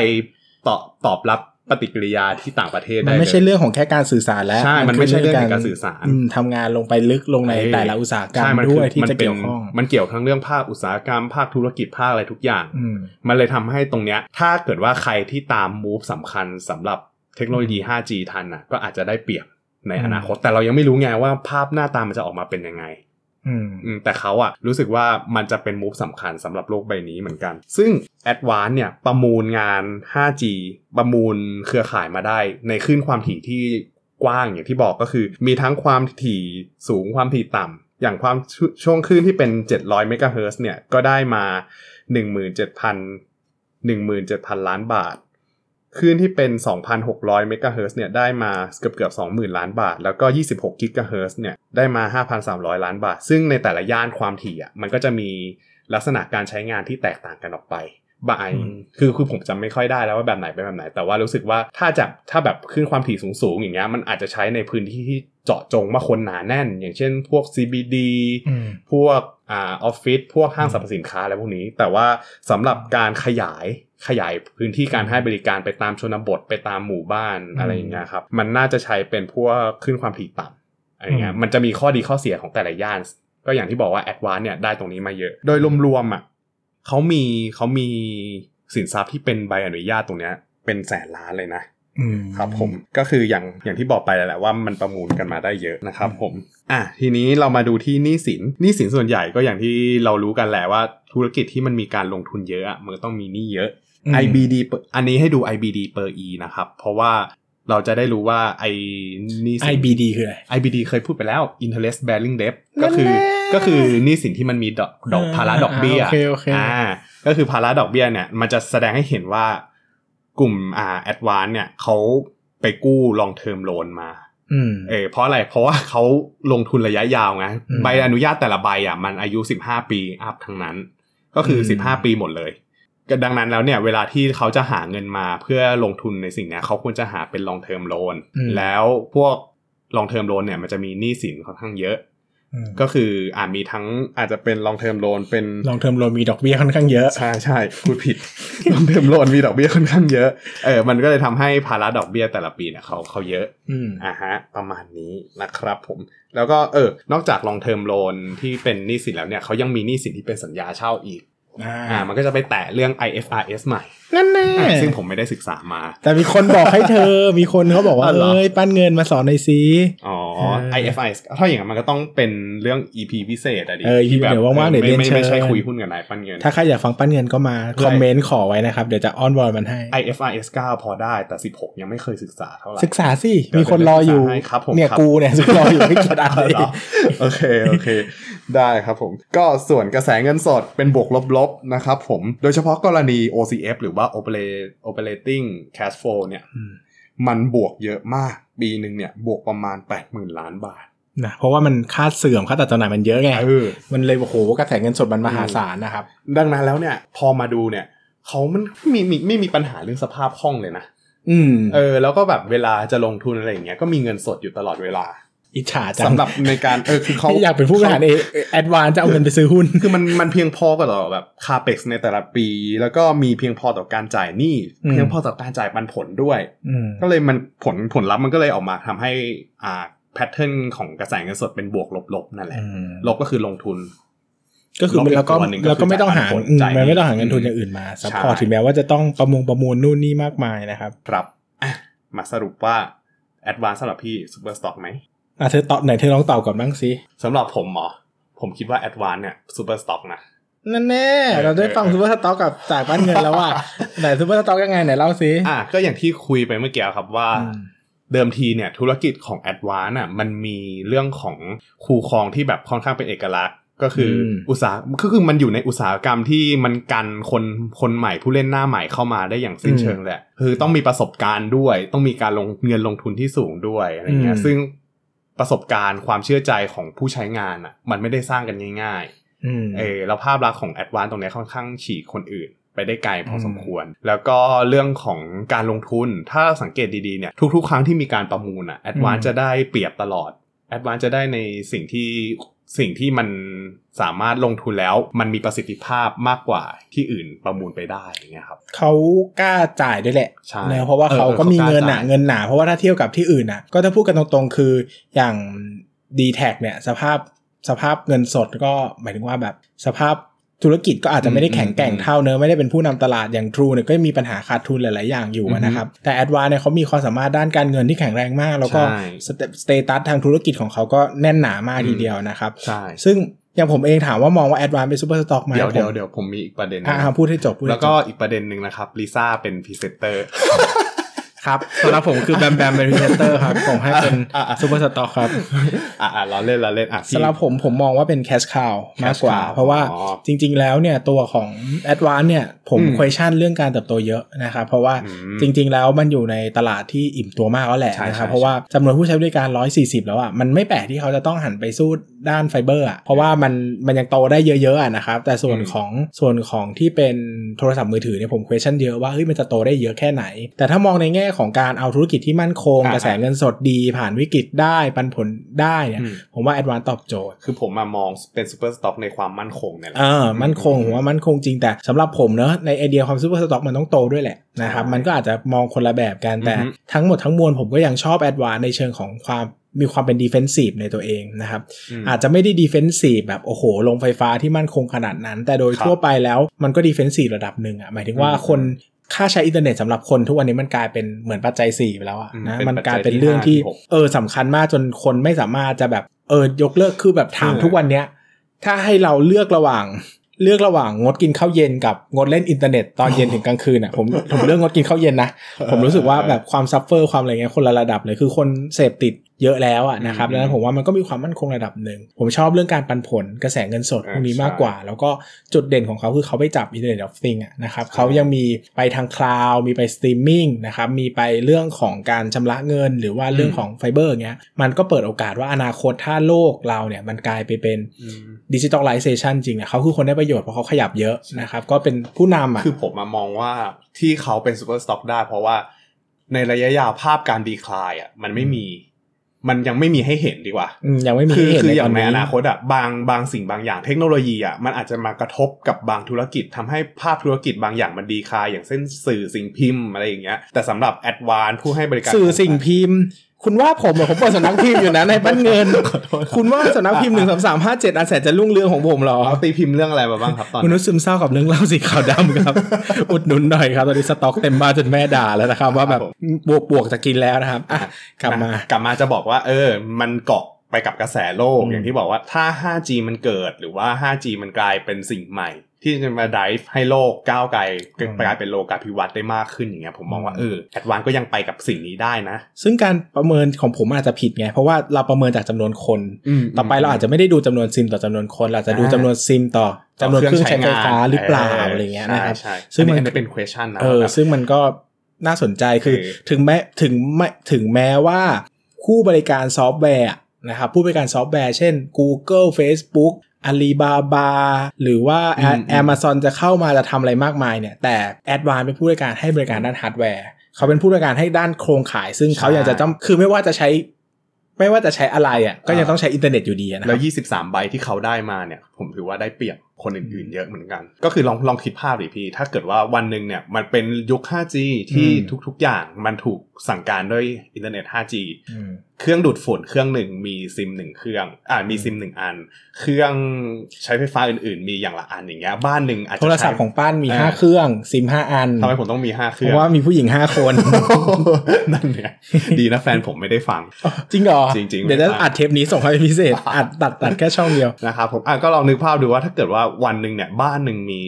ตอบตอบรับปฏิกิริยาที่ต่างประเทศมันได้ไม่ใช่เลยเรื่องของแค่การสื่อสารแล้ว ใช่ มันไม่ใช่เรื่องของการสื่อสารมทำงานลงไปลึกลงในเอ้ยแต่ละอุตสาหกรรมใช่มันด้วยคือที่มันจะเป็เกี่นยวข้องมันเกี่ยวทั้งเรื่องภาคอุตสาหกรรมภาคธุรกิจภาคอะไรทุกอย่างอืมมันเลยทำให้ตรงเนี้ย ถ้าเกิดว่าใครที่ตาม move สำคัญสำหรับเทคโนโลยี 5G ทันน่ะก็อาจจะได้เปรียบในอนาคต แต่เรายังไม่รู้ไงว่าภาพหน้าตามันจะออกมาเป็นยังไง อืมแต่เขาอะรู้สึกว่ามันจะเป็นมูฟสำคัญสำหรับโลกใบนี้เหมือนกัน ซึ่ง a d v a n c e เนี่ยประมูลงาน 5G ประมูลเครือข่ายมาได้ในคลื่นความถี่ที่กว้างอย่างที่บอกก็คือ มีทั้งความถี่สูงความถี่ต่ำอย่างความชช่วงคลื่นที่เป็น 700เมกะเฮิร์เนี่ยก็ได้มา 17,000 17,000 ล้านบาท คลื่นที่เป็น 2,600 เมกะเฮิรตซ์เนี่ยได้มาเกือบเกือบ20,000 ล้านบาท แล้วก็ 26 กิกะเฮิรตซ์เนี่ยได้มา 5,300 ล้านบาท ซึ่งในแต่ละย่านความถี่อะมันก็จะมีลักษณะการใช้งานที่แตกต่างกันออกไปบางอืมคือคือผมจำไม่ค่อยได้แล้วว่าแบบไหนเป็นแบบไหน แต่ว่ารู้สึกว่าถ้าจะถ้าแบบขึ้นความถี่สูงๆอย่างเงี้ยมันอาจจะใช้ในพื้นที่ที่เจาะจงว่าคนหนาแน่น อย่างเช่นพวก CBD อืมพวกอ่าออฟฟิศพวกห้างสรรพสินค้าอะไรพวกนี้ แต่ว่าสำหรับการขยาย ขยายพื้นที่การให้บริการไปตามชนบทไปตามหมู่บ้านอืมอะไรอย่างเงี้ยครับ มันน่าจะใช้เป็นพวกขึ้นความถี่ต่ำอะไรเงี้ยอืมมันจะมีข้อดีข้อเสียของแต่ละย่าน ก็อย่างที่บอกว่าแอดวานเนี่ยได้ตรงนี้มาเยอะ โดยรวมๆอะเขามีเขามีสินทรัพย์ที่เป็นใบอนุญาตตรงเนี้ย เป็นแสนล้านเลยนะอืมครับผมก็คืออย่างอย่างที่บอกไปแล้วแหละว่ามันประมูลกันมาได้เยอะนะครับผมอะทีนี้เรามาดูที่หนี้สินหนี้สินส่วนใหญ่ก็อย่างที่เรารู้กันแหละว่าธุรกิจที่มันมีการลงทุนเยอะอะมันก็ต้องมีหนี้เยอะอืม IBD เปอร์อันนี้ให้ดู IBD per e นะครับ เพราะว่าเราจะได้รู้ว่าไอ้หนี้สิน IBD คืออะไร IBD เคยพูดไปแล้ว interest bearing debt นั่ก็นคือแหละก็คือหนี้สินที่มันมีดอกดอกอ่าภาระดอกเบี้ยโอเคโอเคอ่าก็คือภาระดอกเบี้ยเนี่ย มันจะแสดงให้เห็นว่ากลุ่มอ่า advance เนี่ยเขาไปกู้ long term loan มาอืมเออเพราะอะไรเพราะว่าเขาลงทุนระยะยาวไงอืมใบอนุญาตแต่ละใบอะมันอายุ15ปีอัพทั้งนั้น ก็คืออืม15ปีหมดเลยก็ ดังนั้นแล้วเนี่ยเวลาที่เขาจะหาเงินมาเพื่อลงทุนในสิ่งเนี้ยเขาควรจะหาเป็น long term loan อืมแล้วพวก long term loan เนี่ยมันจะมีหนี้สินค่อนข้างเยอะอืมก็คืออ่ามีทั้งอาจจะเป็น long term loan เป็นลองเทอมโลมีดอกเบี้ยค่อนข้างเยอะใช่ใช่พูดผิด long term loan มีดอกเบี้ยค่อนข้างเยอะเออมันก็เลยทำให้ภาระดอกเบี้ยแต่ละปีเนี่ยเขาเขาเยอะอืมอ่าฮะประมาณนี้นะครับผมแล้วก็เออนอกจาก long term loan ที่เป็นหนี้สินแล้วเนี่ยเขายังมีหนี้สินที่เป็นสัญญาเช่าอีก อ่ามันก็จะไปแตะเรื่อง IFRS ใหม่นั่นแน่อ่าซึ่งผมไม่ได้ศึกษามา แต่มีคนบอกให้เธอ มีคนเขาบอกว่าอ๋อเหรอเอ้ยปั้นเงินมาสอนในอยซีอ๋อเออ IFRS ถ้าอย่างนั้นมันก็ต้องเป็นเรื่อง EP พิเศษอะดิเออ EP ที่แบบเดี๋ยวว่างๆเดี๋ยวไม่เรียนไม่เชิญไม่ใช่คุยหุ้นกับนายปั้นเงิน ถ้าใครอยากฟังปั้นเงินก็มาเพื่อคอมเมนต์ขอไว้นะครับ เดี๋ยวจะอ้อนวอนมันให้ IFRS 9 พอได้แต่ 16 ยังไม่เคยศึกษาเท่าไหร่ศึกษาสิเดี๋ยวมีคนรออยู่เดี๋ยวศึกษาให้ครับผมเนี่ยครับกูเนี่ยศึกรออยู่ไม่เกียดอะไรเหรอโอเคโอเค ได้ครับผม ก็ส่วนกระแสเงินสดเป็นบวกลบๆนะครับผมโดยเฉพาะกรณี OCF หรือว่า Operate- Operating Cash Flow เนี่ยอืมมันบวกเยอะมาก ปีหนึ่งเนี่ย บวกประมาณ 80,000 ล้านบาทนะเพราะว่ามันค่าเสื่อมค่าตัดจำหน่ายมันเยอะไงเออมันเลยโอ้โหกระแสเงินสดมันมหาศาลนะครับ ดังนั้นแล้วเนี่ย พอมาดูเนี่ยเขามันไม่มีไม่มีปัญหาเรื่องสภาพคล่องเลยนะอืมเออ แล้วก็แบบเวลาจะลงทุนอะไรอย่างเงี้ยก็มีเงินสดอยู่ตลอดเวลา อิจฉาจังสำหรับในการเออคือเขาอยากเป็นผู้บริหารเอ Advance จะเอาเงินไปซื้อหุ้น คือมันมันเพียงพอกับต่อแบบ CAPEX ในแต่ละปี แล้วก็มีเพียงพอต่อการจ่ายหนี้อืมเพียงพอต่อการจ่ายปันผลด้วยอืมก็เลยมันผลผลลัพธ์มันก็เลยออกมาทำให้อ่า pattern ของกระแสเงินสดเป็นบวกลบๆนั่นแหละอืมลบก็คือลงทุน ก็คือลบอีกแล้วก็ตัวหนึ่งก็แล้วก็ไม่ต้องหาคืออืมจ่ายปันผลมันไม่ต้องหาจ่ายเงินทุนอืมอย่างอื่นมา sup ใช่ port ถึงแม้ว่าจะต้องประมงประมูลนู่นนี่มากมายนะครับ ครับอะมาสรุปว่า Advance สำหรับพี่ Super Stock ไหม อะเธอตอบไหนเธอลองตอบก่อนบ้างสิสำหรับผมเหรอผมคิดว่า Advance เนี่ย Super Stock นะนั่นแน่เออเราได้ฟังเออ super stock กับจ่ายบ้านเงินแล้วว่าไหน super stock ยังไงไหนเล่าสิอะก็อย่างที่คุยไปเมื่อกี้ครับว่าอืมเดิมทีเนี่ยธุรกิจของ a d v a n c e อะมันมีเรื่องของคูคลองที่แบบค่อนข้างเป็นเอกลักษณ์ก็คืออมอุตสาหก็คือมันอยู่ในอุตสาหกรรมที่มันกันคนคนใหม่ผู้เล่นหน้าใหม่เข้ามาได้อย่างสิ้นเชิงแหละคือต้องมีประสบการณ์ด้วย ต้องมีการลงเงินลงทุนที่สูงด้วยอะไรเงี้ยซึ่ง ประสบการณ์ความเชื่อใจของผู้ใช้งานอะ มันไม่ได้สร้างกันง่ายๆอืมเออแล้วภาพลักษณ์ของแอดวานตรงเนี้ยค่อนข้างฉีกคนอื่นไปได้ไกลพออมสมควร แล้วก็เรื่องของการลงทุน ถ้าสังเกตดีๆเนี่ย ทุกๆ ครั้งที่มีการประมูลอะแอดวานจะได้เปรียบตลอดแอดวานจะได้ในสิ่งที่ สิ่งที่มันสามารถลงทุนแล้วมันมีประสิทธิภาพมากกว่าที่อื่นประมูลไปได้อย่างเงี้ยครับเขากล้าจ่ายด้วยแหละใช่เนอะเพราะว่าเออเขาก็เขามีมีเงินหนาเขากล้าจ่ายเงินหนาเพราะว่าถ้าเทียบกับที่อื่นน่ะก็ถ้าพูดกันตรงๆ คืออย่าง d t แทเนี่ยสภาพสภาพเงินสดก็หมายถึงว่าแบบสภาพ ธุรกิจก็อาจจะไม่ได้แข็งแกร่งเท่าเนอะไม่ได้เป็นผู้นำตลาดอย่าง True เนี่ยก็มีปัญหาขาดทุนหลาย ๆ อย่างอยู่อะนะครับ แต่ a d v a n c e เนี่ยเขามีความสามารถด้านการเงินที่แข็งแรงมาก แล้วก็ใช่status ทางธุรกิจของเขาก็แน่นหนามากทีเดียวนะครับใช่ซึ่งอย่างผมเองถามว่ามองว่า a d v a n c e เป็น super stock ไหมเดี๋ยวผมเดี๋ยวเดี๋ยวผมมีอีกประเด็นหนึ่งอ่าพูดให้จบพูดให้จบแล้วก็อีกประเด็นหนึ่งนะครับลิซ่าเป็นพรีเซนเตอร์ ครับสำหรับผมคือแบมแบมเป็นพรีเซนเตอร์ครับผมให้เป็นอะอะ super stock ครับอะอะเราเล่นเราเล่นอะพี่สำหรับผมผมมองว่าเป็น cash cow มากกว่า cash cow เพราะว่าอ๋อจริง ๆ แล้วเนี่ยตัวของ a d v a n c e เนี่ยผมอืม question เรื่องการเติบโตเยอะนะครับเพราะว่าอืมจริง ๆ แล้วมันอยู่ในตลาดที่อิ่มตัวมากแล้วแหละใช่นะครับใช่เพราะว่าจำนวนผู้ใช้บริการ 140 แล้วอะมันไม่แปลกที่เขาจะต้องหันไปสู้ด้านไฟเบอร์อะเพราะว่ามันมันยังโตได้เยอะๆอะนะครับแต่ส่วนอืมของส่วนของที่เป็นโทรศัพท์มือถือเนี่ยผม question เยอะว่าเฮ้ยมันจะโตได้เยอะแค่ไหน แต่ถ้ามองในแง่ของการเอาธุรกิจที่มั่นคงอ่ากระแสเงินสดดีผ่านวิกฤตได้ปันผลได้เนี่ยอืมผมว่า a d v a n c e ตอบโจทย์ คือผมมามองเป็น super stock ในความมั่นคงเนี่ยแหละเออมั่นคงผมว่ามั่นคงจริงแต่สำหรับผมเนอะในไอเดียความ super stock มันต้องโตด้วยแหละนะครับใช่มันก็อาจจะมองคนละแบบกันแต่อือฮึทั้งหมดทั้งมวลผมก็ยังชอบ Advance ในเชิงของความมีความเป็น defensive ในตัวเองนะครับมอาจจะไม่ได้ defensive แบบโอ้โห โรงไฟฟ้าที่มั่นคงขนาดนั้น แต่โดยครับทั่วไปแล้วมันก็ defensive ระดับหนึ่งอะหมายถึงว่าอืมคน ค่าใช้อินเทอร์เน็ตสำหรับคนทุกวันนี้มันกลายเป็นเหมือนปัจจัย4ไปแล้วอะอืมนะเป็นมันปัจจัยกลายเป็นที่เรื่องที่ห้าที่หกเออสำคัญมากจนคนไม่สามารถจะแบบเออยกเลิกคือแบบถามเออทุกวันเนี้ยถ้าให้เราเลือกระหว่างเลือกระหว่างงดกินข้าวเย็นกับงดเล่นอินเทอร์เน็ตตอนเย็นถึงกลางคืนอะผมผมเลือกงดกินข้าวเย็นนะผมรู้สึกว่าแบบความ suffer ความอะไรเงี้ยคนละระดับเลยคือคนเสพติด เยอะแล้วอะนะครับอืมดังนั้นผมว่ามันก็มีความมั่นคงระดับหนึ่ง ผมชอบเรื่องการปันผลกระแสเงินสดอ่าพวกนี้ใช่มากกว่า แล้วก็จุดเด่นของเขาคือเขาไปจับ Internet of Things อะนะครับใช่เขายังมีไปทาง cloud มีไปสตรีมมิ่งนะครับมีไปเรื่องของการชำระเงิน หรือว่าเรื่องของไฟเบอร์เงี้ยมันก็เปิดโอกาสว่าอนาคตถ้าโลกเราเนี่ยมันกลายไปเป็นอืม digitalization จริงเนี่ยเขาคือคนได้ประโยชน์เพราะเขาขยับเยอะนะครับก็เป็นผู้นำอะคือผมมามองว่าที่เขาเป็น super stock ได้เพราะว่าในระยะยาวภาพการ decline อะมันไม่มี มันยังไม่มีให้เห็นดีกว่าอืมยังไม่มีคือให้เห็นคือในอตอย่างนในนี้อนาคตอะบางบางสิ่งบางอย่างเทคโนโลยีอะมันอาจจะมากระทบกับบางธุรกิจทำให้ภาพธุรกิจบางอย่างมัน decline อย่างเช่นสื่อสิ่งพิมพ์อะไรอย่างเงี้ยแต่สำหรับ Advance ผู้ให้บริการสื่อสิ่งพิมพ์ คุณว่าผมเหรอผมเปิดสำนักพิมพ์อยู่นะในบ้านเงินขอโทษคุณว่าสำนักพิมพ์หนึ่งสามสามห้าเจ็ดอันแสนจะรุ่งเรืองของผมเหรอเขาตีพิมพ์เรื่องอะไรมาบ้างครับตอนคุณนี้นุชซึมเศร้ากับเรื่องเล่าสีขาวดำครับ อุดหนุนหน่อยครับ ตอนนี้สต็อกเต็มบ้านจนแม่ด่าแล้วนะครับ ว่าแบบบวกบวกจะกินแล้วนะครับอะกลับมากลับมาจะบอกว่า เออ มันเกาะไปกับกระแสโลกอืมอย่างที่บอกว่าถ้า 5G มันเกิดหรือว่า 5G มันกลายเป็นสิ่งใหม่ ที่จะมา drive ให้โลกก้าวไกลกลายเป็นโลกาภิวัตน์ได้มากขึ้นอย่างเงี้ยผมมองว่าเออแอดวานก็ยังไปกับสิ่งนี้ได้นะ ซึ่งการประเมินของผมอาจจะผิดไง เพราะว่าเราประเมินจากจำนวนคน ต่อไปเราอาจจะไม่ได้ดูจำนวนซิมต่อจำนวนคนเราอาจจะดูจำนวนซิมต่อจำนวนเครื่องใช้ไฟฟ้าหรือเปล่าอะไรเงี้ยนะครับใช่ซึ่ซึ่งงมันมันเป็น question นะเออว่าแบบซึ่งมันก็น่าสนใจคือเออถึงแม้ถึงไม่ถึงแม้ว่าผู้บริการซอฟต์แวร์นะครับผู้บริการซอฟต์แวร์เช่น Google Facebook Alibaba หรือว่าอืม Amazon จะเข้ามาจะทำอะไรมากมายเนี่ย แต่ a d v a n c e เป็นผู้บริการให้บริการด้านฮาร์ดแวร์เขาเป็นผู้บริการให้ด้านโครงข่าย ซึ่งเขาอยากจะต้องคือไม่ว่าจะใช้ไม่ว่าจะใช้อะไรอะก็ยังต้องใช้อินเทอร์เน็ตอยู่ดีอะนะครับ แล้วบ23 ใบที่เขาได้มาเนี่ย ผมถือว่าได้เปรียบคนอื่นๆเยอะเหมือนกัน ก็คือลองลองคิดภาพดิพี่ ถ้าเกิดว่าวันหนึ่งเนี่ยมันเป็นยุค 5G ที่อืมทุกๆอย่างมันถูกสั่งการด้วยอินเทอร์เน็ต 5G อืม เครื่องดูดฝุ่นเครื่องหนึ่งมีซิมหนึ่งเครื่อง อ่ามีซิมหนึ่งอัน เครื่องใช้ไฟฟ้าอื่นๆ มีอย่างละอันอย่างเงี้ยบ้านหนึ่งอาจจะโทรศัพท์ของป้านมีห้าเครื่องซิมห้าอันทำไมผมต้องมีห้าเคเพรื่องราะว่ามีผู้หญิงห้าคนนั่นเนี่ยดีนะแฟนผมไม่ได้ฟัง จริงเหรอจริงๆเดี๋ยวจะไม่ฟังอัดเทปนี้ส่งให้เป็นพิเศษอัดตัดตัดแค่ช่องเดียวนะครับผมอะก็ลองนึกภาพดูว่าถ้าเกิดว่าวันหนึ่งเนี่ยบ้านหนึ่งมี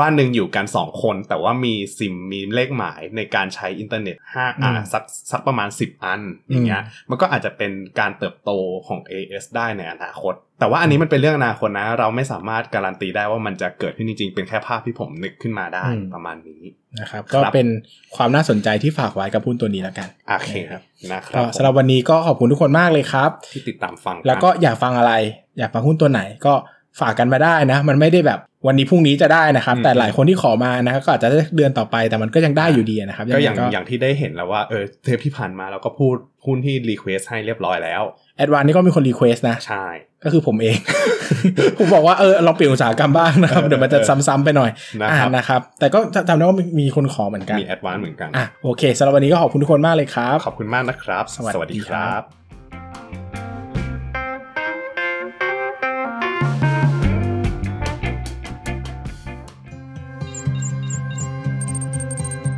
บ้านหนึ่งอยู่กันสองคน แต่ว่ามีซิมมีเลขหมายในการใช้อินเทอร์เน็ตห้าอ่าอืมสักสักประมาณ10อันอย่างเงี้ยมันก็อาจจะเป็นการเติบโตของ AS ได้ในอนาคต แต่ว่าอันนี้มันเป็นเรื่องอนาคตนะ เราไม่สามารถการันตีได้ว่ามันจะเกิดขึ้นจริงๆ เป็นแค่ภาพที่ผมนึกขึ้นมาได้ประมาณนี้นะครับครับก็เป็นความน่าสนใจที่ฝากไว้กับหุ้นตัวนี้แล้วกันโอเคนะครับนะครัก็บสำหรับวันนี้ก็ขอบคุณทุกคนมากเลยครับ ที่ติดตามฟัง แล้วก็อยากฟังอะไร อยากฟังหุ้นตัวไหนก็ฝากกันมาได้นะ มันไม่ได้แบบ วันนี้พรุ่งนี้จะได้นะครับ แต่หลายคนที่ขอมานะครับก็อาจจะได้เดือนต่อไปแต่มันก็ยังได้อยู่ดีนะครับก็อย่างไงอย่างที่ได้เห็นแล้วว่าเออเทปที่ผ่านมาเราก็พูดหุ้นที่ request ให้เรียบร้อยแล้ว ADVANC นี่ก็มีคน request นะ ใช่ ก็คือผมเอง ผมบอกว่าเออลองเปลี่ยนอุตสาหกรรมบ้างนะครับเออเดี๋ยวมันจะซ้ำๆไปหน่อยนะครับอ่านะครับ แต่ก็จำได้ว่ามีคนขอเหมือนกัน มี ADVANC เหมือนกันอะโอเคสำหรับวันนี้ก็ขอบคุณทุกคนมากเลยครับ ขอบคุณมากนะครับ สวัสดีครับ